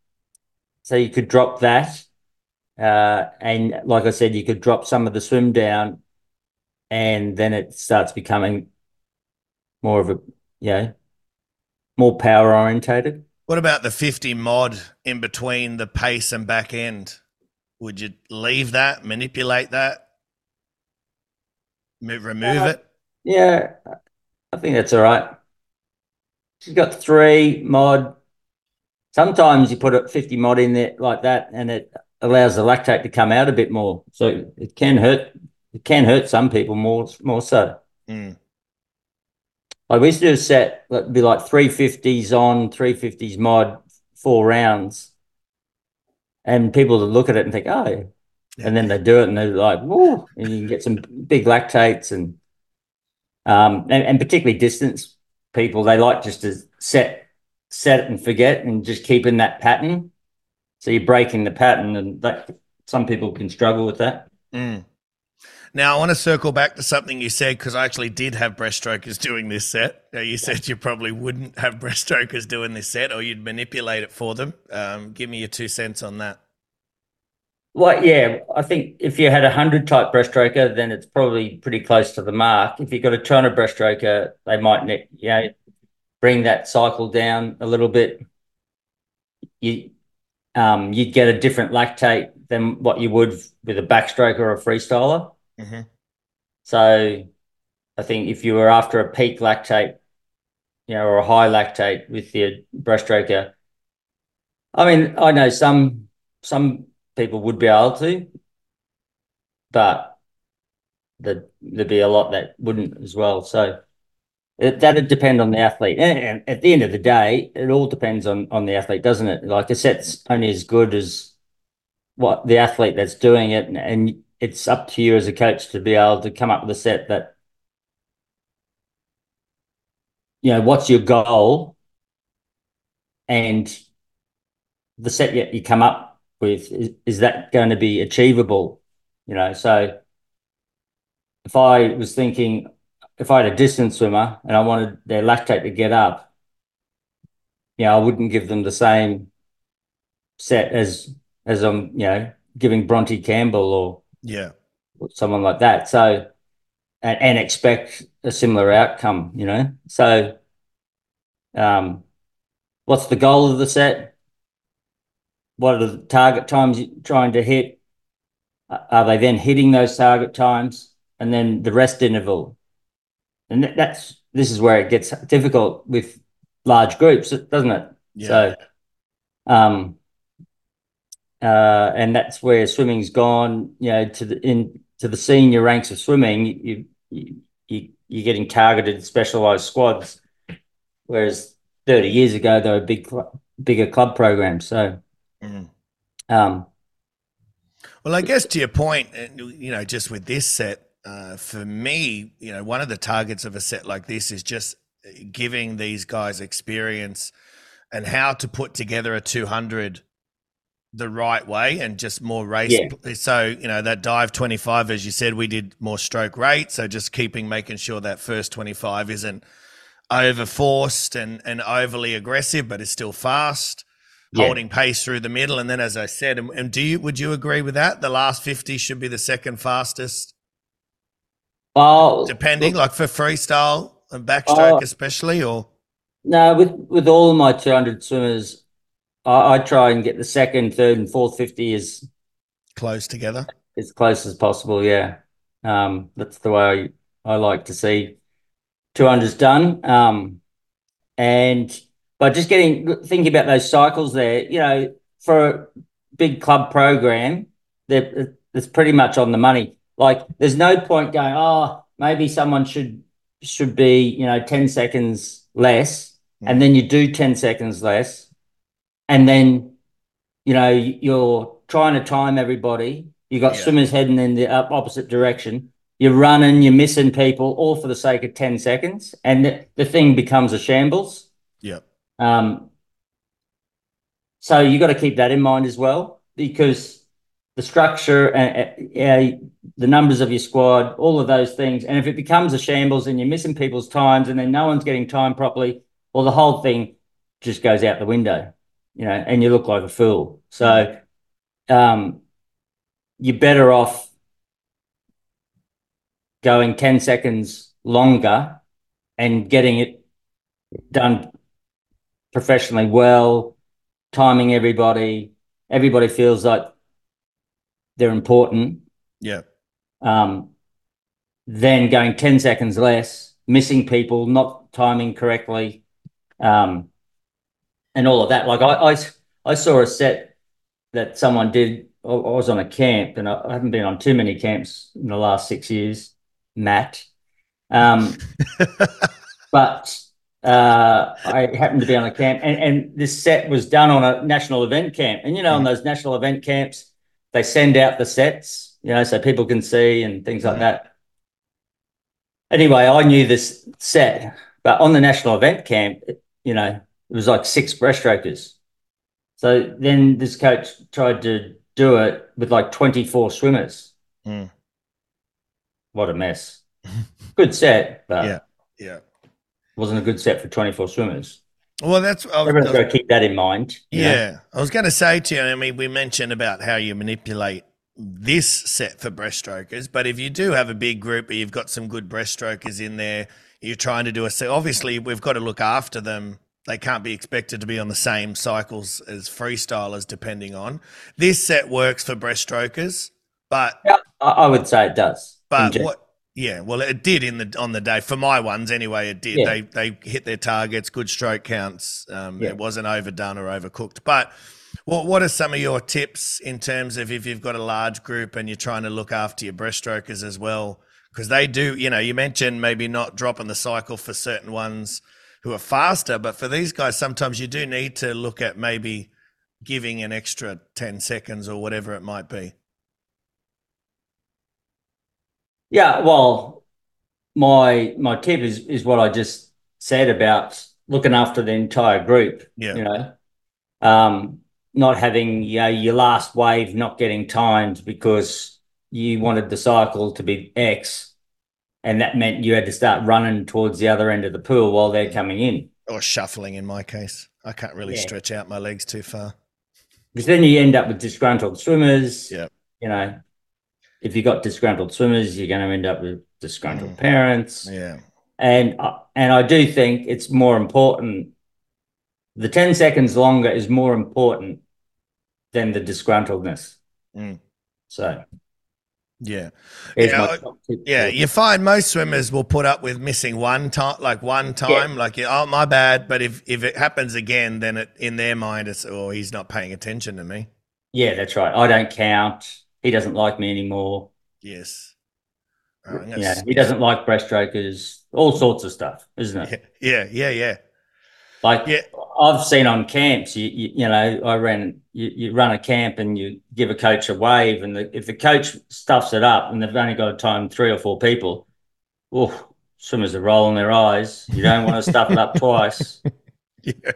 so you could drop that. Uh, and like I said, you could drop some of the swim down and then it starts becoming more of a, you know, more power orientated. What about the 50 mod in between the pace and back end? Would you leave that, manipulate that, remove Uh, it? Yeah, I think that's all right. She's got three mod. Sometimes you put a 50 mod in there like that and it allows the lactate to come out a bit more. So it can hurt, it can hurt some people more, more so. Mm. Like we used to do a set that'd be like 350s on, 350s mod, four rounds. And people would look at it and think, oh, Yeah. and then they do it and they're like, whoa, and you can get some big lactates and um and, and particularly distance people, they like just to set set and forget and just keep in that pattern. So you're breaking the pattern and that some people can struggle with that. Mm. Now, I want to circle back to something you said because I actually did have breaststrokers doing this set. You said you probably wouldn't have breaststrokers doing this set or you'd manipulate it for them. Um, give me your two cents on that. Well, yeah, I think if you had a hundred type breaststroker, then it's probably pretty close to the mark. If you've got a Turner breaststroker, they might, ne- you know, bring that cycle down a little bit. You um, you'd get a different lactate than what you would with a backstroke or a freestyler. Mhm. So I think if you were after a peak lactate, you know, or a high lactate with your breaststroker, I mean, I know some some people would be able to, but there'd, be a lot that wouldn't as well. So it, that'd depend on the athlete. And, and at the end of the day, it all depends on on the athlete, doesn't it? Like a set's only as good as what the athlete that's doing it, and, and it's up to you as a coach to be able to come up with a set that you know what's your goal and the set that you come up with is, is that going to be achievable you know so if i was thinking if i had a distance swimmer and i wanted their lactate to get up you know i wouldn't give them the same set as as i'm you know giving bronte campbell or Yeah. someone like that. So, and, and expect a similar outcome, you know. So, um, what's the goal of the set? What are the target times you're trying to hit? Are they then hitting those target times? And then the rest interval. And that's this is where it gets difficult with large groups, doesn't it? Yeah. So, um, uh, and that's where swimming's gone. You know, to the in to the senior ranks of swimming, you you, you you're getting targeted specialized squads, whereas 30 years ago they were big bigger club programs. So, Mhm. um, Well, I guess to your point, uh, you know, just with this set, uh, for me, you know, one of the targets of a set like this is just giving these guys experience and how to put together a 200 the right way and just more race. Yeah. So, you know, that dive 25, as you said, we did more stroke rate. So just keeping, making sure that first 25 isn't over forced and, and overly aggressive, but is still fast Yeah. holding pace through the middle. And then, as I said, and, and do you would you agree with that? The last fifty should be the second fastest, well, depending, like for freestyle and backstroke, Uh, especially, or No, with with all my 200 swimmers, I, I try and get the second, third, and fourth 50 as close together. as close as possible. Yeah, um, that's the way I, I like to see 200s done. Um, and but just getting thinking about those cycles there, you know, for a big club program, that it's pretty much on the money. Like, there's no point going, oh, maybe someone should should be, you know, 10 seconds less, hmm. and then you do 10 seconds less, and then, you know, you're trying to time everybody. You got Yeah. swimmers heading in the opposite direction. You're running, you're missing people, all for the sake of 10 seconds, and the, the thing becomes a shambles. Yep. Um, so you got to keep that in mind as well, because the structure and uh, the numbers of your squad, all of those things, and if it becomes a shambles and you're missing people's times, and then no one's getting time properly, well, the whole thing just goes out the window, you know, and you look like a fool. So, um, you're better off going 10 seconds longer and getting it done professionally well, timing everybody. Everybody feels like they're important. Yeah. Um, then going 10 seconds less, missing people, not timing correctly, um, and all of that. Like I, I, I saw a set that someone did. I was on a camp, and I I haven't been on too many camps in the last six years, Matt. Um, but uh, I happened to be on a camp, and, and this set was done on a national event camp. And you know, on those national event camps, they send out the sets, you know, so people can see and things like that. Anyway, I knew this set, but on the national event camp, it- you know, it was like six breaststrokers. So then this coach tried to do it with like 24 swimmers. Mm. What a mess. Good set, but Yeah. Yeah. Wasn't a good set for 24 swimmers. Well, that's Everyone's got to keep that in mind. you know? Yeah, I was going to say to you. I mean, we mentioned about how you manipulate this set for breaststrokers, but if you do have a big group, where you've got some good breaststrokers in there, you're trying to do a set. Obviously, we've got to look after them they can't be expected to be on the same cycles as freestylers, depending on. This set works for breaststrokers, but Yeah, I, I would say it does. but what? Yeah, well, it did in the on the day for my ones anyway. It did. Yeah. They they hit their targets, good stroke counts. Um, Yeah. It wasn't overdone or overcooked. But what what are some of your tips in terms of if you've got a large group and you're trying to look after your breaststrokers as well? Because they do, you know, you mentioned maybe not dropping the cycle for certain ones who are faster, but for these guys, sometimes you do need to look at maybe giving an extra ten seconds or whatever it might be. Yeah, well, my my tip is is what I just said about looking after the entire group. Yeah. You know, um, not having you know, your last wave not getting timed because you wanted the cycle to be X, and that meant you had to start running towards the other end of the pool while they're coming in. or shuffling in my case. I can't really Yeah. stretch out my legs too far. Because then you end up with disgruntled swimmers. Yeah. You know, if you've got disgruntled swimmers, you're going to end up with disgruntled Mm. parents. Yeah. And I- and I do think it's more important. The ten seconds longer is more important than the disgruntledness. Mm. So Yeah. Yeah, my I- top tip Yeah. You find most swimmers will put up with missing one time, like one time, like, oh, my bad. But if, if it happens again, then it, in their mind, it's, oh, he's not paying attention to me. yeah, that's right. I don't count. He doesn't like me anymore. Yes. Yeah, he doesn't like breaststrokers. All sorts of stuff, isn't it? Yeah. Yeah. Yeah. Yeah. Like Yeah. I've seen on camps, you, you you know, I ran you, you run a camp and you give a coach a wave, and the, if the coach stuffs it up and they've only got time three or four people, oh, swimmers are rolling their eyes. You don't want to stuff it up twice. Yeah.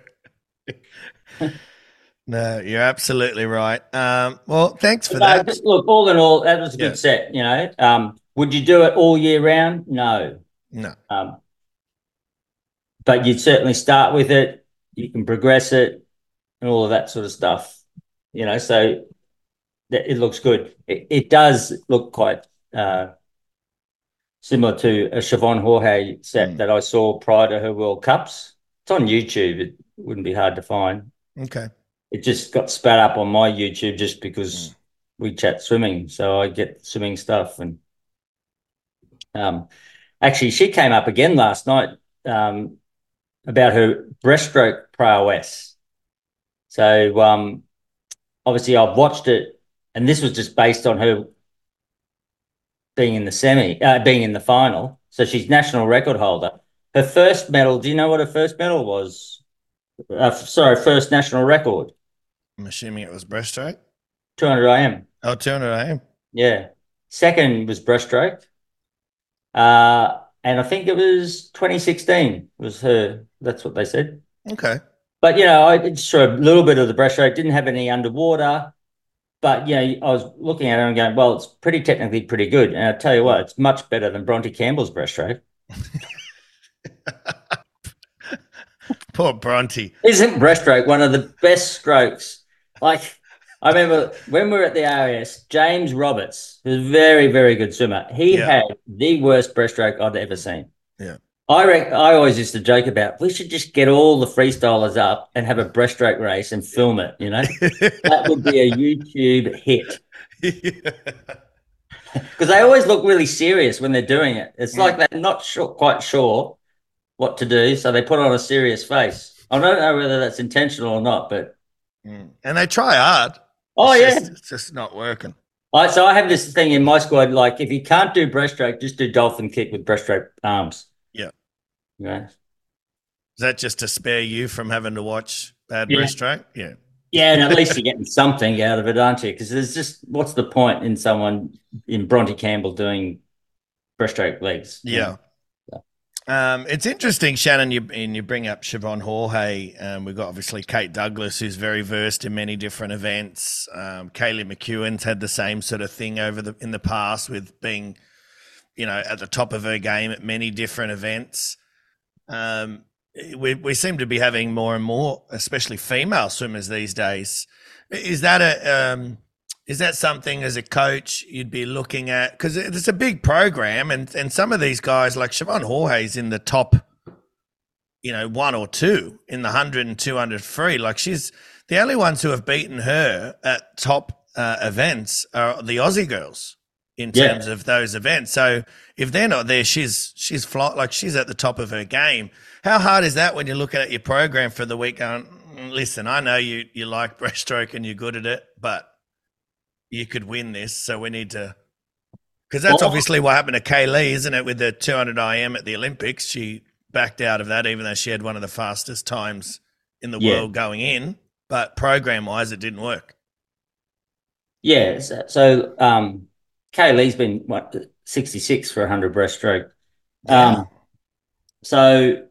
no, you're absolutely right. Um, well, thanks for No, that. look, all in all, that was a good Yeah. set. You know, um, would you do it all year round? No, No. um, but you'd certainly start with it. You can progress it, and all of that sort of stuff. You know, so that it looks good. It, it does look quite uh, similar to a Siobhan Haughey set Mm. that I saw prior to her World Cups. It's on YouTube. It wouldn't be hard to find. Okay. It just got spat up on my YouTube just because we chat swimming, so I get swimming stuff. And um, actually, she came up again last night um, about her breaststroke prowess. So um, obviously, I've watched it, and this was just based on her being in the semi, uh, being in the final. So she's national record holder. Her first medal. Do you know what her first medal was? Uh, sorry, first national record. I'm assuming it was breaststroke. 200 IM. Oh, 200 AM. Yeah. Second was breaststroke. Uh, and I think it was 2016 was her. That's what they said. Okay. But, you know, I show a little bit of the breaststroke, didn't have any underwater. But, you know, I was looking at it and going, well, it's pretty technically pretty good. And I tell you what, it's much better than Bronte Campbell's breaststroke. Poor Bronte. Isn't breaststroke one of the best strokes? Like, I remember when we were at the RS, James Roberts, who's a very, very good swimmer, he Yeah. had the worst breaststroke I'd ever seen. Yeah. I rec- I always used to joke about we should just get all the freestylers up and have a breaststroke race and film it, you know? that would be a YouTube hit. Because they always look really serious when they're doing it. It's like they're not sure, quite sure what to do, so they put on a serious face. I don't know whether that's intentional or not, but Mm. and they try hard. oh It's yeah. just- it's just not working. I, so I have this thing in my squad. Like, if you can't do breaststroke, just do dolphin kick with breaststroke arms. Yeah. Yeah. Is that just to spare you from having to watch bad Yeah. breaststroke? Yeah. Yeah, and at least you're getting something out of it, aren't you? Because there's just what's the point in someone in Bronte Campbell doing breaststroke legs? Yeah. Um, it's interesting, Shannon. You and you bring up Siobhan Haughey. Um, we've got obviously Kate Douglass, who's very versed in many different events. Um, Kaylee McKeown's had the same sort of thing over the in the past with being, you know, at the top of her game at many different events. Um, we we seem to be having more and more, especially female swimmers these days. Is that a um, is that something as a coach you'd be looking at? Because it's a big program, and, and some of these guys, like Siobhan is in the top you know, one or two in the 100 and 200 free. Like she's the only ones who have beaten her at top uh, events are the Aussie girls in Yeah. terms of those events. So if they're not there, she's she's fly, like she's at the top of her game. How hard is that when you're looking at your program for the week? Going, "Mm, listen, I know you you like breaststroke and you're good at it, but you could win this, so we need to. Because that's Well- obviously what happened to Kaylee, isn't it? With the 200 IM at the Olympics, she backed out of that, even though she had one of the fastest times in the Yeah. world going in. But program wise, it didn't work. Yeah. So, so um, Kaylee's been what 66 for 100 breaststroke. Um, so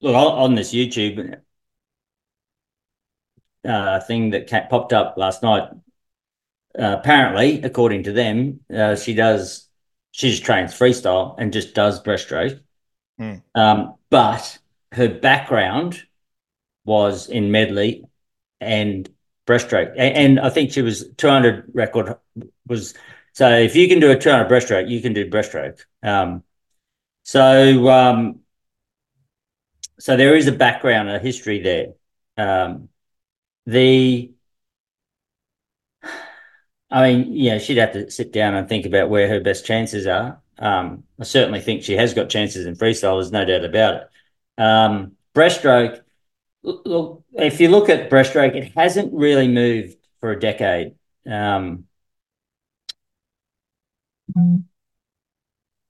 look on, on this YouTube uh, thing that ca- popped up last night. Uh, apparently, according to them, uh, she does. She just trains freestyle and just does breaststroke. Hmm. Um, but her background was in medley and breaststroke, A- and, I think she was 200 record was. So if you can do a 200 breaststroke, you can do breaststroke. Um, so um, so there is a background, a history there. Um, the I mean, yeah, she'd have to sit down and think about where her best chances are. Um, I certainly think she has got chances in freestyle. There's no doubt about it. Um, breaststroke, look, if you look at breaststroke, it hasn't really moved for a decade. Um,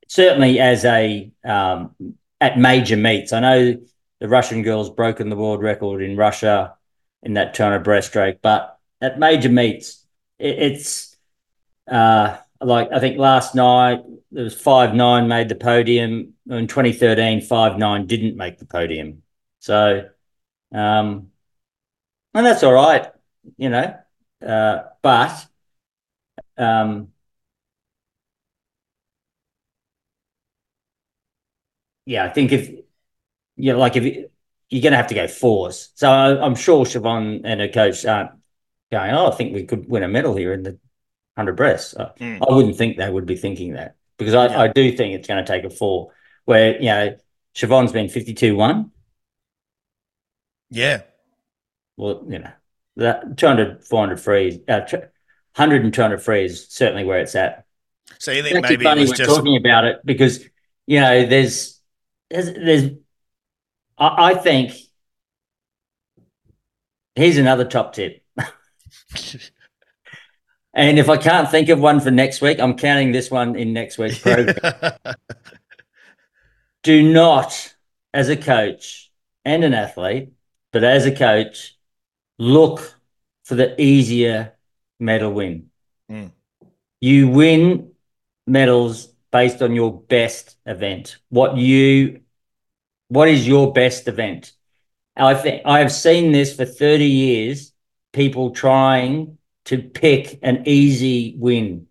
certainly, as a um, at major meets, I know the Russian girls broken the world record in Russia in that 200 breaststroke, but at major meets, it, it's uh, like I think last night there was five nine made the podium. In 2013, five nine didn't make the podium. So, um, and that's all right, you know. Uh, but um, yeah, I think if you know, like if you're going to have to go fours. So I, I'm sure Siobhan and her coach aren't going, oh, I think we could win a medal here in the 100 breasts. I, Mm. I wouldn't think they would be thinking that because I, Yeah. I do think it's going to take a four where, you know, Siobhan's been 52 1. Yeah. Well, you know, that 200, 400 free, uh, tr- 100 and 200 free is certainly where it's at. So you think actually maybe it funny was we're just talking about it because, you know, there's, there's, there's I, I think here's another top tip. And if I can't think of one for next week, I'm counting this one in next week's program. Do not, as a coach and an athlete, but as a coach, look for the easier medal win. Mm. You win medals based on your best event. What you, what is your best event? I think I have seen this for 30 years. People trying to pick an easy win.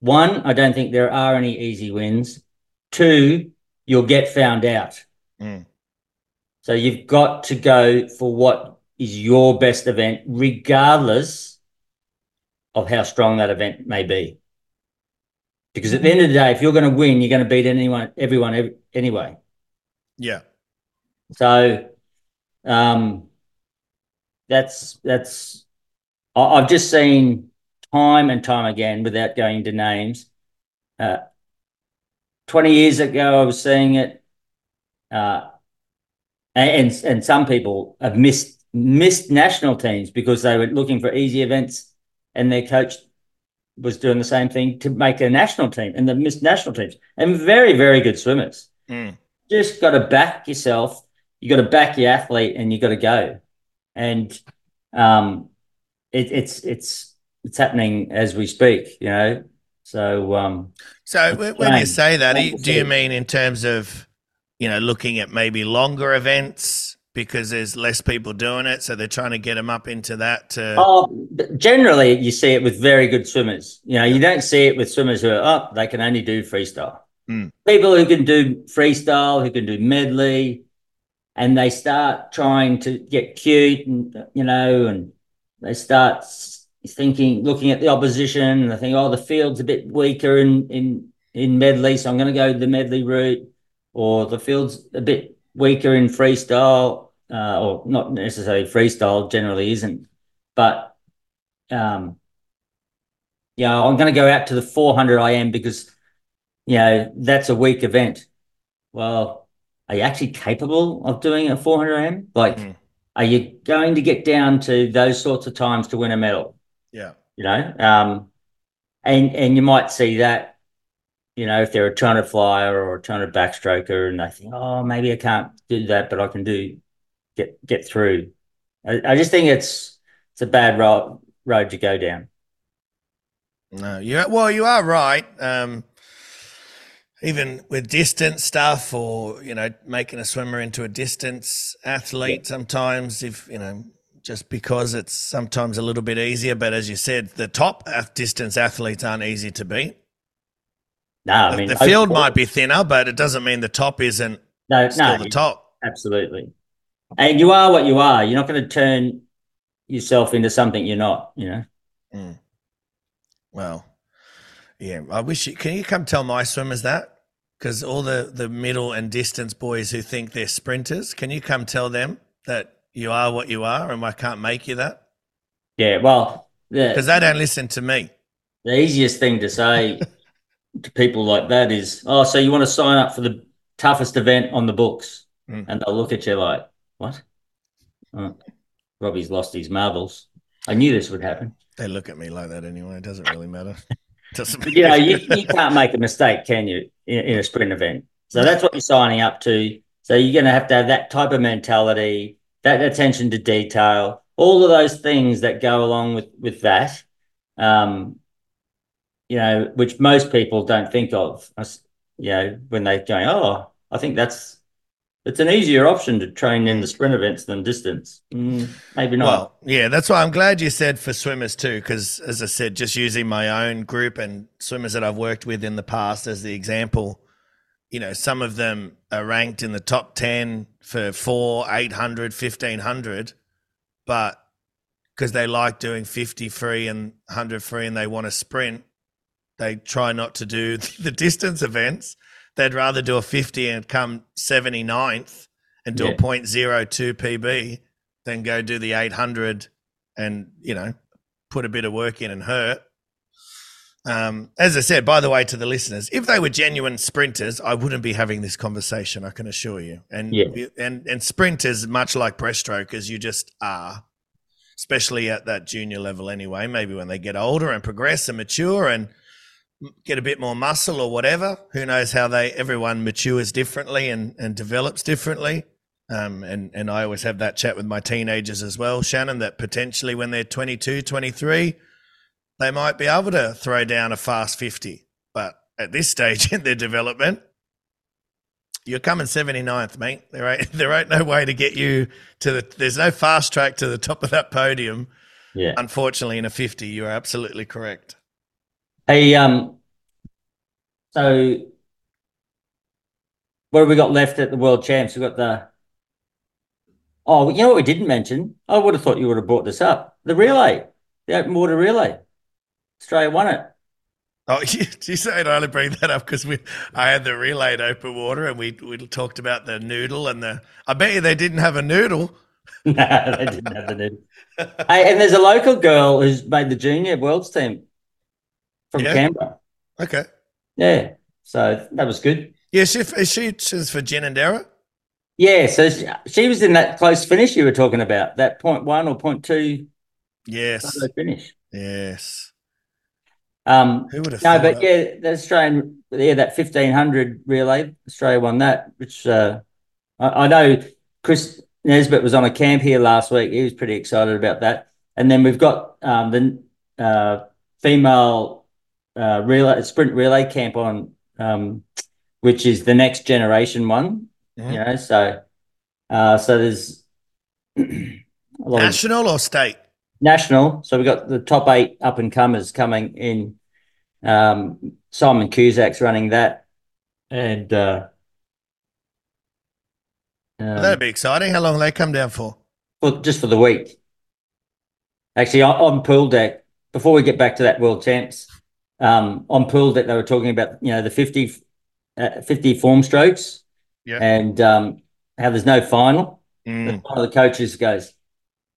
One, I don't think there are any easy wins. Two, you'll get found out. Mm. So you've got to go for what is your best event, regardless of how strong that event may be. Because at the end of the day, if you're going to win, you're going to beat anyone, everyone, ev- anyway. Yeah. So, um, that's that's. I, I've just seen time and time again, without going to names. Uh, Twenty years ago, I was seeing it, uh, and and some people have missed missed national teams because they were looking for easy events, and their coach was doing the same thing to make a national team, and they missed national teams, and very very good swimmers Mm. Just got to back yourself. You got to back your athlete, and you got to go. And um, it, it's it's it's happening as we speak. You know, so um, So when you say that, do you- mean in terms of, you know, looking at maybe longer events because there's less people doing it, so they're trying to get them up into that? To, oh, generally you see it with very good swimmers. You know, you don't see it with swimmers who are up. they can only do freestyle. Mm. People who can do freestyle, who can do medley, and they start trying to get cute, and you know, and they start thinking, looking at the opposition, and they think, oh, the field's a bit weaker in in in medley, so I'm going to go the medley route, or the field's a bit weaker in freestyle, uh, or not necessarily freestyle, generally isn't. But um, yeah, I'm going to go out to the 400 IM because you know that's a weak event. Well, are you actually capable of doing a 400 IM? Like, Mm. are you going to get down to those sorts of times to win a medal? Yeah. you know um and and you might see that you know if they're a turner flyer or a turner backstroker and they think oh maybe i can't do that but i can do get get through i, I just think it's it's a bad road road to go down No, you well, you are right. Um, even with distance stuff, or you know, making a swimmer into a distance athlete, sometimes if you know, just because it's sometimes a little bit easier. But as you said, the top distance athletes aren't easy to beat. no i The- mean the field might be thinner, but it doesn't mean the top isn't no still no the top. absolutely and you are what you are you're not going to turn yourself into something you're not you know mm. Well, yeah. I wish you can you come tell my swimmers that because all the the middle and distance boys who think they're sprinters, can you come tell them that you are what you are, and I can't make you that yeah well the, because they don't listen to me. the easiest thing to say to people like that is, "Oh, so you want to sign up for the toughest event on the books?" Mm. And they'll look at you like, "What?" Oh, Robbie's lost his marbles. I knew this would happen. They look at me like that anyway. It doesn't really matter. Doesn't But, you know, you, you can't make a mistake, can you, in, in a sprint event? So that's what you're signing up to. So you're going to have to have that type of mentality, that attention to detail, all of those things that go along with with that. Um, you know, which most people don't think of. You know, when they're going, oh, I think that's it's an easier option to train in the sprint events than distance. Mm, maybe not. Well, yeah, that's why I'm glad you said for swimmers too, because as I said, just using my own group and swimmers that I've worked with in the past as the example, you know, some of them are ranked in the top 10 for four, 800, 1500, but because they like doing 50 free and 100 free and they want to sprint, they try not to do the distance events. They'd rather do a 50 and come 79th and do Yeah. a 0.02 PB than go do the 800 and, you know, put a bit of work in and hurt. Um, as I said, by the way, to the listeners, if they were genuine sprinters, I wouldn't be having this conversation. I can assure you. And Yeah. and and sprinters, much like breaststrokers, you just are, especially at that junior level. Anyway, maybe when they get older and progress and mature and get a bit more muscle or whatever. Who knows how they? Everyone matures differently and and develops differently. Um, and and I always have that chat with my teenagers as well, Shannon. That potentially when they're 22, 23 they might be able to throw down a fast 50. But at this stage in their development, you're coming 79th, mate. There ain't, there ain't no way to get you to the, there's no fast track to the top of that podium. yeah. Unfortunately, in a 50, you're absolutely correct. Hey, um, so what have we got left at the World Champs? We've got the. Oh, you know what we didn't mention? I would have thought you would have brought this up. The relay, the open water relay. Australia won it. Oh, you, you say I only bring that up because we I had the relay at open water and we we talked about the noodle and the. I bet you they didn't have a noodle. no, they didn't have the noodle. Hey, and there's a local girl who's made the junior world's team from Yeah. Canberra. Okay. Yeah, so that was good. Yeah, she, is she she's for Ginninderra? Yeah, so she, she was in that close finish you were talking about, that point one or point two Yes. finish. Yes. Um, Who would have No, but it? yeah, the Australian, yeah, that fifteen hundred relay, Australia won that. Which uh, I, I know Chris Nesbitt was on a camp here last week. He was pretty excited about that. And then we've got um, the uh, female uh, relay sprint relay camp on, um, which is the next generation one. Mhm. You know, so uh, so there's a lot of National or state? national. So we've got the top eight up and comers coming in. Um, Simon Cusack's running that, and uh, Well, um, that'd be exciting. How long will they come down for? for, just for the week. Actually, on pool deck, before we get back to that World Champs, um, on pool that they were talking about you know the 50, uh, 50 form strokes. Yeah. and um, how there's no final. Mm. One of the coaches goes,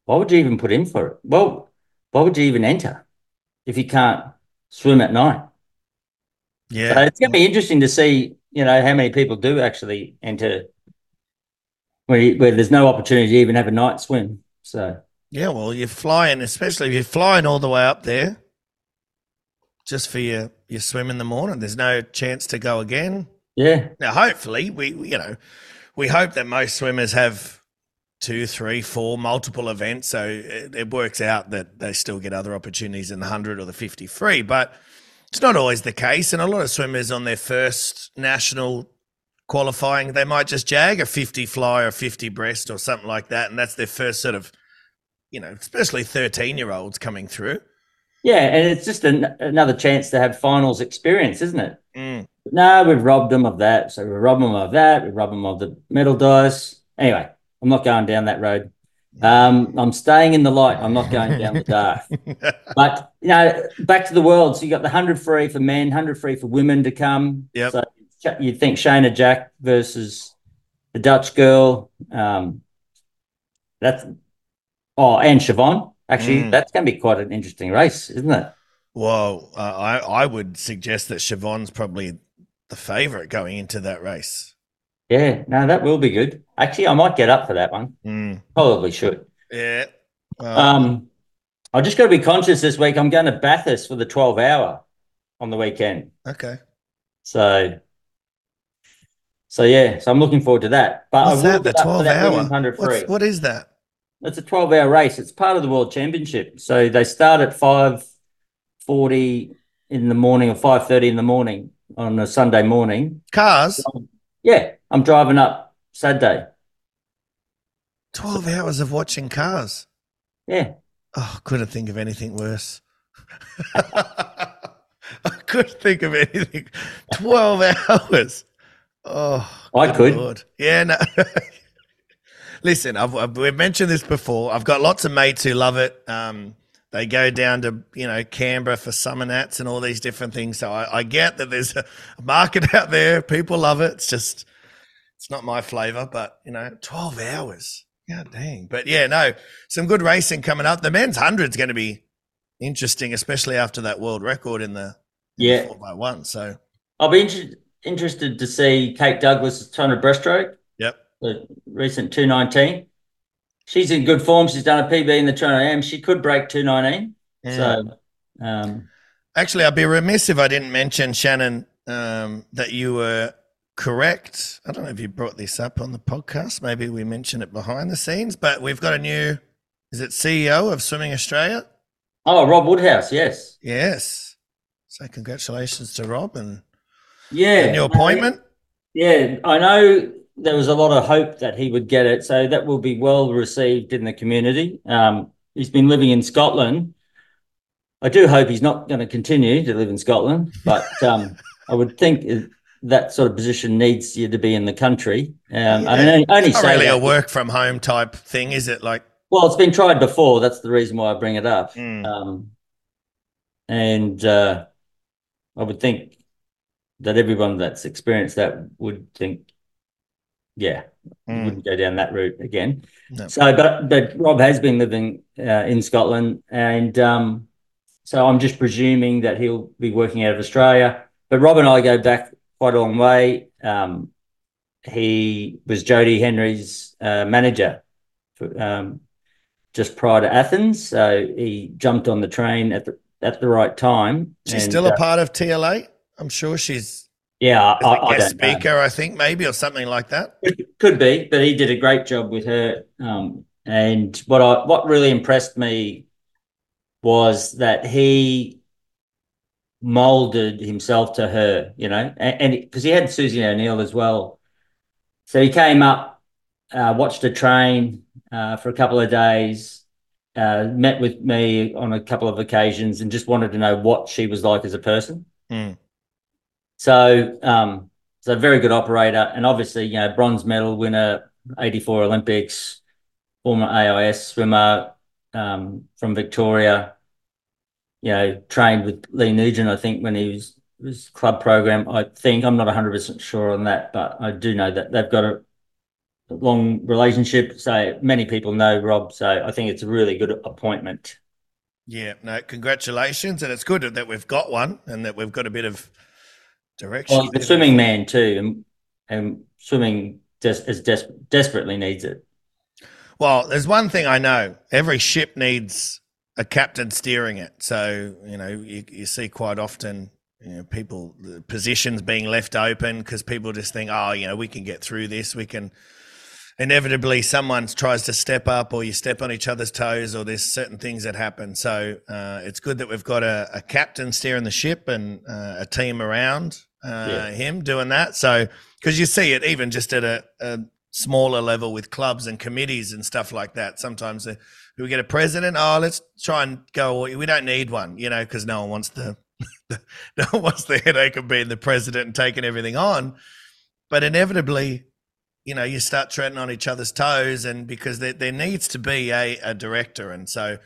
"Why would you even put in for it? Well, why would you even enter if you can't swim at night?" So Yeah. it's going to be interesting to see, you know, how many people do actually enter where, you- where there's no opportunity to even have a night swim. So Yeah, well, you're flying, especially if you're flying all the way up there, just for your your swim in the morning. There's no chance to go again. yeah, Now, hopefully, we we- you know we hope that most swimmers have two, three, four, multiple events, so it, it works out that they still get other opportunities in the hundred or the fifty free. But it's not always the case, and a lot of swimmers on their first national qualifying, they might just jag a fifty fly or fifty breast or something like that, and that's their first sort of, you know, especially thirteen year olds coming through. Yeah, and it's just an, another chance to have finals experience, isn't it? Mm. No, we've robbed them of that. So we rob them of that. We rob them of the medal dice. Anyway, I'm not going down that road. Um, I'm staying in the light. I'm not going down the dark. But you know, back to the world. So you got the hundred free for men, hundred free for women to come. Yep. So you'd think Shayna Jack versus the Dutch girl. Um, that's oh, and Siobhan. Actually, Mm. that's going to be quite an interesting race, isn't it? Well, uh, I I would suggest that Siobhan's probably the favourite going into that race. Yeah. No, that will be good. Actually, I might get up for that one. Mm. Probably should. Yeah. Well, Um, I just got to be conscious this week. I'm going to Bathurst for the 12 hour on the weekend. okay. So, so yeah, so I'm looking forward to that. But What's I will that? The get up for twelve hour. women's 100 What's, free. what is that? It's a 12 hour race. It's part of the World Championship. So they start at 5:40 in the morning or 5:30 in the morning on a Sunday morning. Cars. Yeah, I'm driving up Saturday. Twelve hours of watching cars. Yeah, Oh, couldn't think of anything worse. I couldn't think of anything. Twelve hours. Oh, I could. Lord. Yeah, no. Listen, I've, I've we've mentioned this before. I've got lots of mates who love it. Um, they go down to you know Canberra for Summernats and all these different things. So I, I get that there's a market out there. People love it. It's just it's not my flavor, but you know, twelve hours. God dang. But yeah, no, some good racing coming up. The men's hundred's going to be interesting, especially after that world record in the yeah. four by one. So I'll be inter- interested to see Kate Douglass' 200 breaststroke. The recent 219. She's in good form. She's done a PB in the Toronto AM. She could break 219. So, um, Actually, I'd be remiss if I didn't mention Shannon um, that you were correct. I don't know if you brought this up on the podcast. Maybe we mentioned it behind the scenes, but we've got a new. Is it CEO of Swimming Australia? oh, Rob Woodhouse, yes. Yes. So congratulations to Rob and Yeah. your appointment. Yeah, I know there was a lot of hope that he would get it. So that will be well received in the community. Um, he's been living in Scotland. I do hope he's not going to continue to live in Scotland, but um, I would think that sort of position needs you to be in the country. Um, I only, only It's really a work from home type thing, is it? Like, Well, it's been tried before. That's the reason why I bring it up. Mm. Um, and uh, I would think that everyone that's experienced that would think, yeah, Mm. wouldn't go down that route again. No. So, but but Rob has been living uh, in Scotland, and um, so I'm just presuming that he'll be working out of Australia. But Rob and I go back quite a long way. Um, he was Jodie Henry's uh, manager for, um, just prior to Athens, so he jumped on the train at the at the right time. she's and, still a uh, part of TLA. I'm sure she's yeah, I, as I, I guest don't know. speaker, I think, maybe, or something like that. Could, could be, but he did a great job with her. Um, and what I what really impressed me was that he molded himself to her, you know, and because he had Susie O'Neill as well. So he came up, uh, watched a train uh, for a couple of days, uh, met with me on a couple of occasions, and just wanted to know what she was like as a person. Mm. So, um, so very good operator, and obviously, you know, bronze medal winner, '84 Olympics, former AIS swimmer um, from Victoria. You know, trained with Lee Nugent, I think, when he was his club program. I think I'm not 100 percent sure on that, but I do know that they've got a long relationship. So many people know Rob. So I think it's a really good appointment. Yeah, no, congratulations, and it's good that we've got one and that we've got a bit of direction. Well, he's a swimming man too, and, and swimming des- is des- desperately needs it. Well, there's one thing I know: every ship needs a captain steering it. So you know, you, you see quite often. You know, people positions being left open because people just think, oh, you know, we can get through this. We can inevitably someone tries to step up or you step on each other's toes or there's certain things that happen. So uh, it's good that we've got a, a captain steering the ship and uh, a team around uh, yeah. him doing that. So because you see it even just at a, a, smaller level with clubs and committees and stuff like that. Sometimes uh, we get a president. Oh, let's try and go. We don't need one, you know, because no one wants the, the no one wants the headache of being the president and taking everything on. But inevitably, you know, you start treading on each other's toes, and because there, there needs to be a, a director. And so,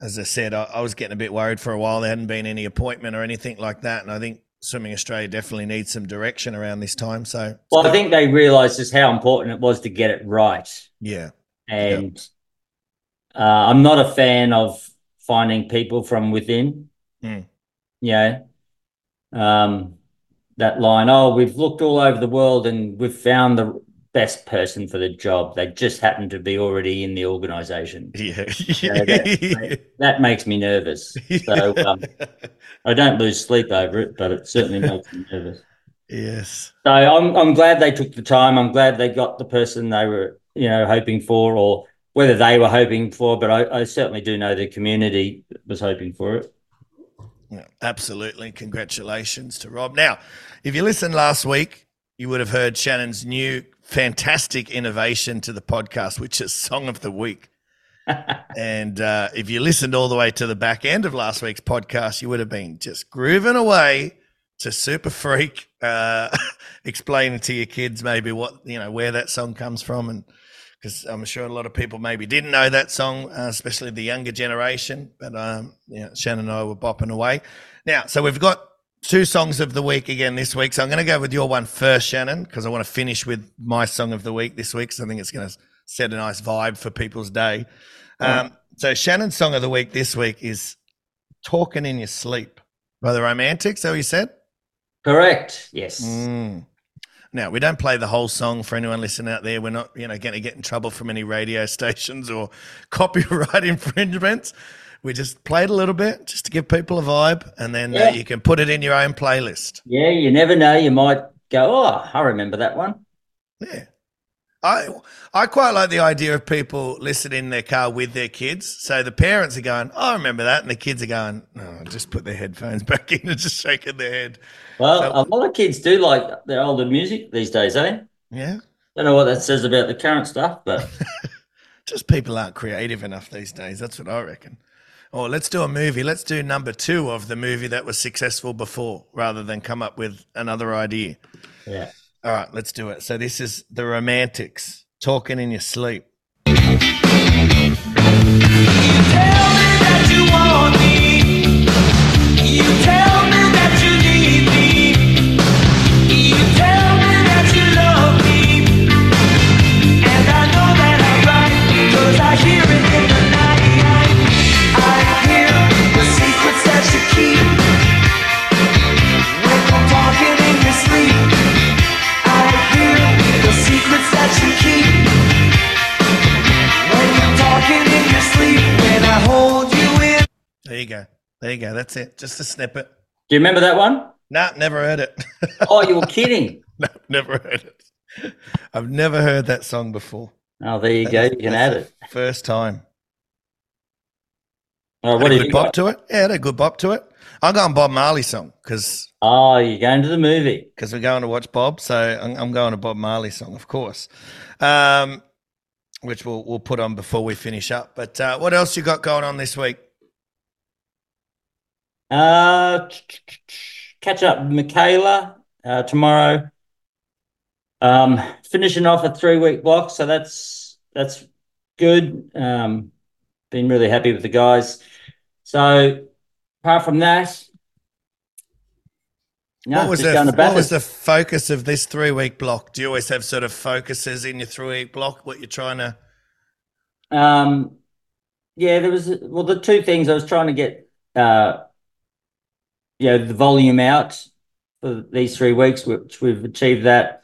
as I said, I, I, was getting a bit worried for a while. There hadn't been any appointment or anything like that. And I think Swimming Australia definitely needs some direction around this time. So, well, I think they realised just how important it was to get it right. Yeah. And yep. uh, I'm not a fan of finding people from within. Mm. You know, um, that line, oh, we've looked all over the world and we've found the best person for the job. They just happen to be already in the organization. Yeah. that, that, makes me nervous. So um, I don't lose sleep over it, but it certainly makes me nervous. Yes. So I'm I'm glad they took the time. I'm glad they got the person they were, you know, hoping for or whether they were hoping for, but I, I certainly do know the community was hoping for it. Yeah, absolutely. Congratulations to Rob. Now, if you listened last week, you would have heard Shannon's new fantastic innovation to the podcast, which is Song of the Week. and uh, if you listened all the way to the back end of last week's podcast, you would have been just grooving away to Super Freak, uh, explaining to your kids maybe what, you know, where that song comes from. And because I'm sure a lot of people maybe didn't know that song, uh, especially the younger generation. But um, yeah, Shannon and I were bopping away. Now, so we've got two songs of the week again this week. So I'm going to go with your one first, Shannon, because I want to finish with my song of the week this week. So I think it's going to set a nice vibe for people's day. Um, so Shannon's song of the week this week is "Talking in Your Sleep" by the Romantics. So you said. Correct. Yes. Mm. Now we don't play the whole song for anyone listening out there. We're not, you know, going to get in trouble from any radio stations or copyright infringements we just played a little bit just to give people a vibe, and then uh, yeah. uh, you can put it in your own playlist. Yeah, you never know. You might go, oh, I remember that one. Yeah. I I quite like the idea of people listening in their car with their kids. So the parents are going, oh, I remember that. And the kids are going, oh, just put their headphones back in and just shaking their head. Well, so, a lot of kids do like their older music these days, eh? Yeah. Don't know what that says about the current stuff, but. just people aren't creative enough these days. That's what I reckon or oh, let's do a movie. Let's do number two of the movie that was successful before, rather than come up with another idea. Yeah. All right, let's do it. So this is the Romantics talking in your sleep. There you go. There you go. That's it. Just a snippet. Do you remember that one? Nah, never heard it. oh, you were kidding. no, never heard it. I've never heard that song before. Oh, there you go. You can add it. First time. Oh, what had a good bop got? to it? Yeah, had a good bop to it. I'm going Bob Marley song because. Oh, you're going to the movie because we're going to watch Bob, so I'm, I'm going to Bob Marley song, of course, um, which we'll we'll put on before we finish up. But uh, what else you got going on this week? Uh, catch up Michaela uh, tomorrow. Um, finishing off a three week block, so that's that's good. Um, been really happy with the guys. So apart from that, No, what was the what was the focus of this three week block? Do you always have sort of focuses in your three week block? What you're trying to? Um, yeah, there was well the two things I was trying to get, uh, you know, the volume out for these three weeks, which we've achieved that.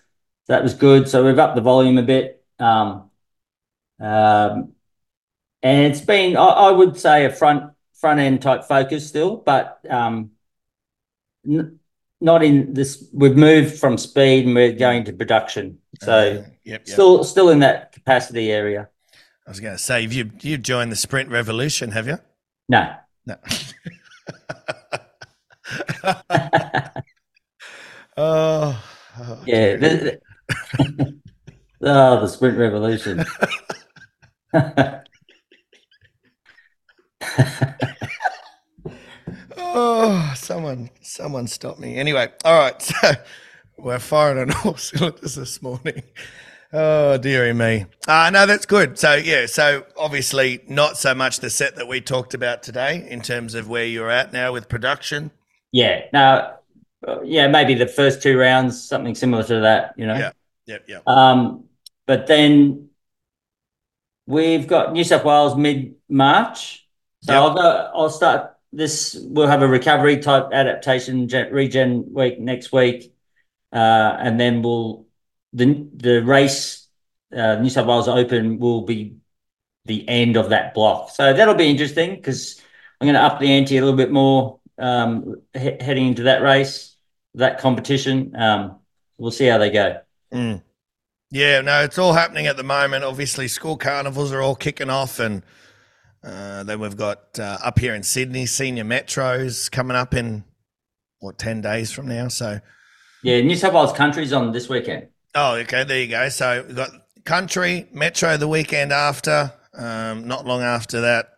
That was good. So we've upped the volume a bit. Um, um, and it's been, I, I would say, a front front end type focus still, but um, n- not in this. We've moved from speed and we're going to production. So Uh, yep, yep. still still in that capacity area. I was going to say, you you joined the sprint revolution, have you? No. No. oh, oh, Yeah. the- the- oh, the sprint revolution. Oh, someone, someone stop me. Anyway, all right. So we're firing on all cylinders this morning. Oh, dearie me. Uh, no, that's good. So, yeah, so obviously not so much the set that we talked about today in terms of where you're at now with production. Yeah. Now, uh, yeah, maybe the first two rounds, something similar to that, you know. Yeah. Yep, yep. Um, but then we've got New South Wales mid March. So Yep. I'll go. I'll start this. We'll have a recovery type adaptation regen week next week, uh, and then we'll the the race uh, New South Wales Open will be the end of that block. So that'll be interesting because I'm going to up the ante a little bit more um, he- heading into that race, that competition. Um, we'll see how they go. Mm. Yeah, no, it's all happening at the moment. Obviously, school carnivals are all kicking off, and uh, then we've got uh, up here in Sydney senior metros coming up in what ten days from now. So, Yeah, New South Wales Country's on this weekend. oh, okay, there you go. So we've got country metro the weekend after. Um, not long after that,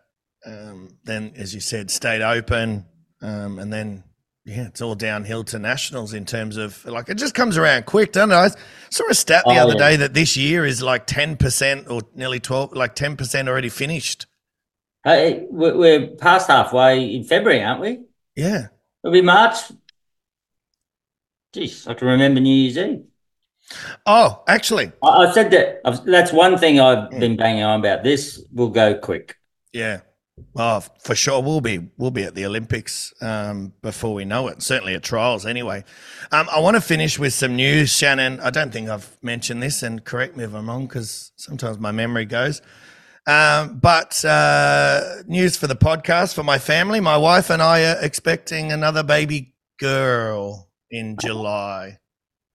um, then as you said, state open, um, and then yeah, it's all downhill to nationals in terms of like it just comes around quick, doesn't it? I saw a stat the Oh, other yeah. day that this year is like ten percent or nearly twelve, like ten percent already finished. Hey, we're, past halfway in February, aren't we? Yeah, It'll be March. Jeez, I can remember New Year's Eve. Oh, actually, I, said that. I've, that's one thing I've been banging on about. This will go quick. yeah. Oh, for sure, we'll be we'll be at the Olympics um, before we know it. Certainly at trials, anyway. Um, I want to finish with some news, Shannon. I don't think I've mentioned this, and correct me if I'm wrong, because sometimes my memory goes. Um, but uh, news for the podcast for my family. My wife and I are expecting another baby girl in July.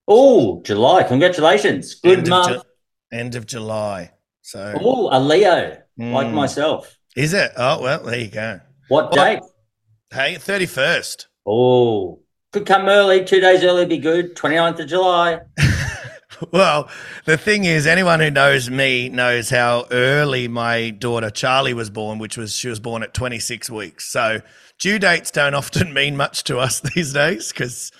Oh, July! Congratulations. Good end month. Of Ju- end of July. So Oh, a Leo like Mm. myself. Is it? Oh well, there you go. What date? Hey, thirty first. Oh, could come early. Two days early be good. 29th of July. Well, the thing is, anyone who knows me knows how early my daughter Charlie was born, which was she was born at 26 weeks. So due dates don't often mean much to us these days because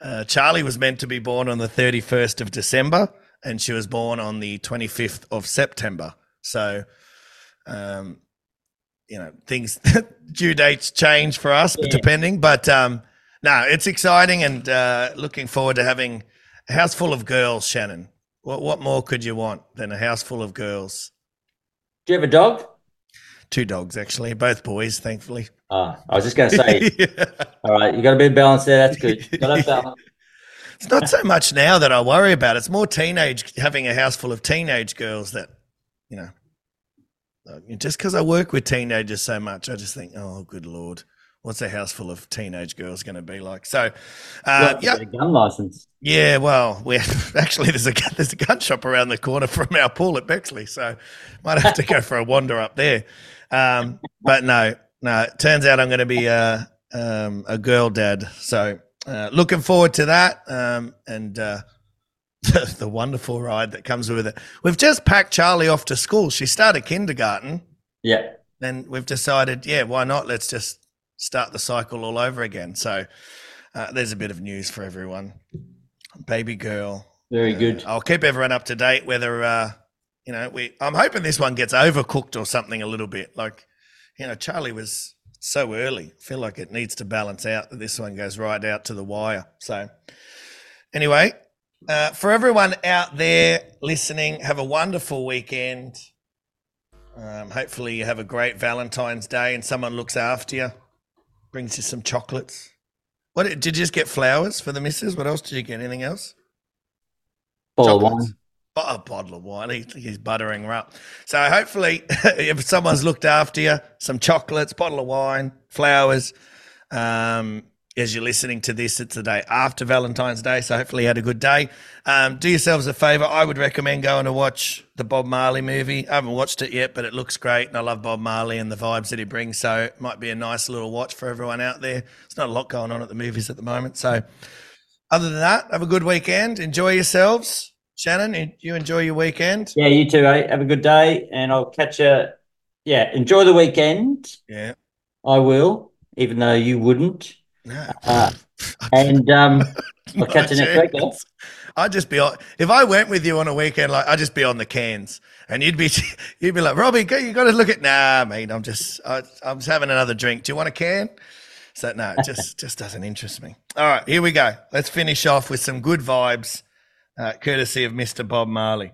uh, Charlie was meant to be born on the 31st of December and she was born on the 25th of September. So, um, you know, things due dates change for us, Yeah. depending. But um, no, it's exciting and uh, looking forward to having a house full of girls, Shannon. What what more could you want than a house full of girls? Do you have a dog? Two dogs, actually, both boys, thankfully. Oh, I was just going to say. Yeah. all right, you got a bit of balance there. That's good. Got to balance. It's not so much now that I worry about. It's more teenage having a house full of teenage girls that, you know, uh, just because I work with teenagers so much, I just think, oh, good lord, what's a house full of teenage girls going to be like? So, uh, yeah, gun license. Yeah, well, we actually there's a there's a gun shop around the corner from our pool at Bexley, so might have to go for a wander up there. Um, but no, no, it turns out I'm going to be a um, a girl dad, so uh, looking forward to that um, and uh, the, the wonderful ride that comes with it. We've just packed Charlie off to school. She started kindergarten, Yeah. then we've decided, yeah, why not? Let's just start the cycle all over again. So uh, there's a bit of news for everyone. Baby girl. Very Uh, good. I'll keep everyone up to date. Whether uh, you know, we I'm hoping this one gets overcooked or something a little bit. Like, you know, Charlie was so early. I feel like it needs to balance out that this one goes right out to the wire. So, anyway, uh, for everyone out there listening, have a wonderful weekend. Um, hopefully, you have a great Valentine's Day and someone looks after you, brings you some chocolates. What did you just get flowers for the missus? What else did you get? Anything else? Bottle of wine. A bottle of wine. He, he's buttering her up. So hopefully, if someone's looked after you, some chocolates, bottle of wine, flowers. Um, as you're listening to this, it's the day after Valentine's Day. So hopefully, you had a good day. Um, do yourselves a favor. I would recommend going to watch the Bob Marley movie. I haven't watched it yet, but it looks great, and I love Bob Marley and the vibes that he brings. So it might be a nice little watch for everyone out there. There's not a lot going on at the movies at the moment. So other than that, have a good weekend. Enjoy yourselves. Shannon, you- you enjoy your weekend? Yeah, you too, eh? Have a good day, and I'll catch you. Yeah, enjoy the weekend. Yeah. I will, even though you wouldn't. Uh, and um, I'll catch you next week. chance. I'd just be on. If I went with you on a weekend, like I'd just be on the cans, and you'd be, you'd be like, Robbie, you got to look at. Nah, mate, I'm just, I, I'm just having another drink. Do you want a can? So no, it just, just doesn't interest me. All right, here we go. Let's finish off with some good vibes, uh, courtesy of Mr. Bob Marley.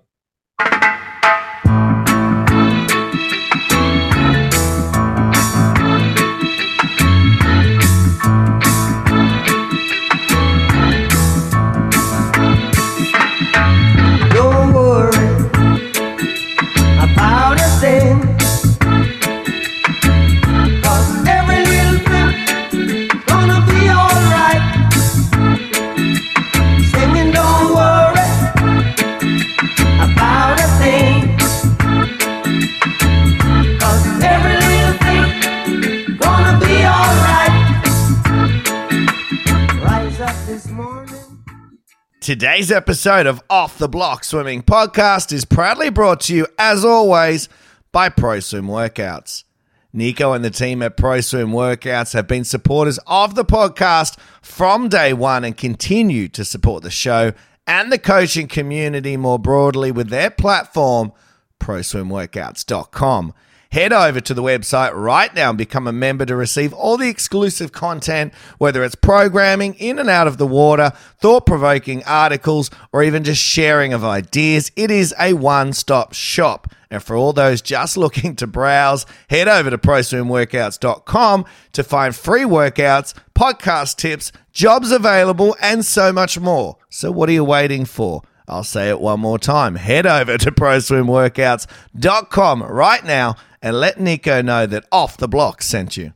Today's episode of Off the Block Swimming Podcast is proudly brought to you, as always, by ProSwim Workouts. Nico and the team at ProSwim Workouts have been supporters of the podcast from day one and continue to support the show and the coaching community more broadly with their platform, proswimworkouts.com. Head over to the website right now and become a member to receive all the exclusive content, whether it's programming in and out of the water, thought provoking articles, or even just sharing of ideas. It is a one stop shop. And for all those just looking to browse, head over to proswimworkouts.com to find free workouts, podcast tips, jobs available, and so much more. So, what are you waiting for? I'll say it one more time. Head over to proswimworkouts.com right now and let Nico know that Off the Block sent you.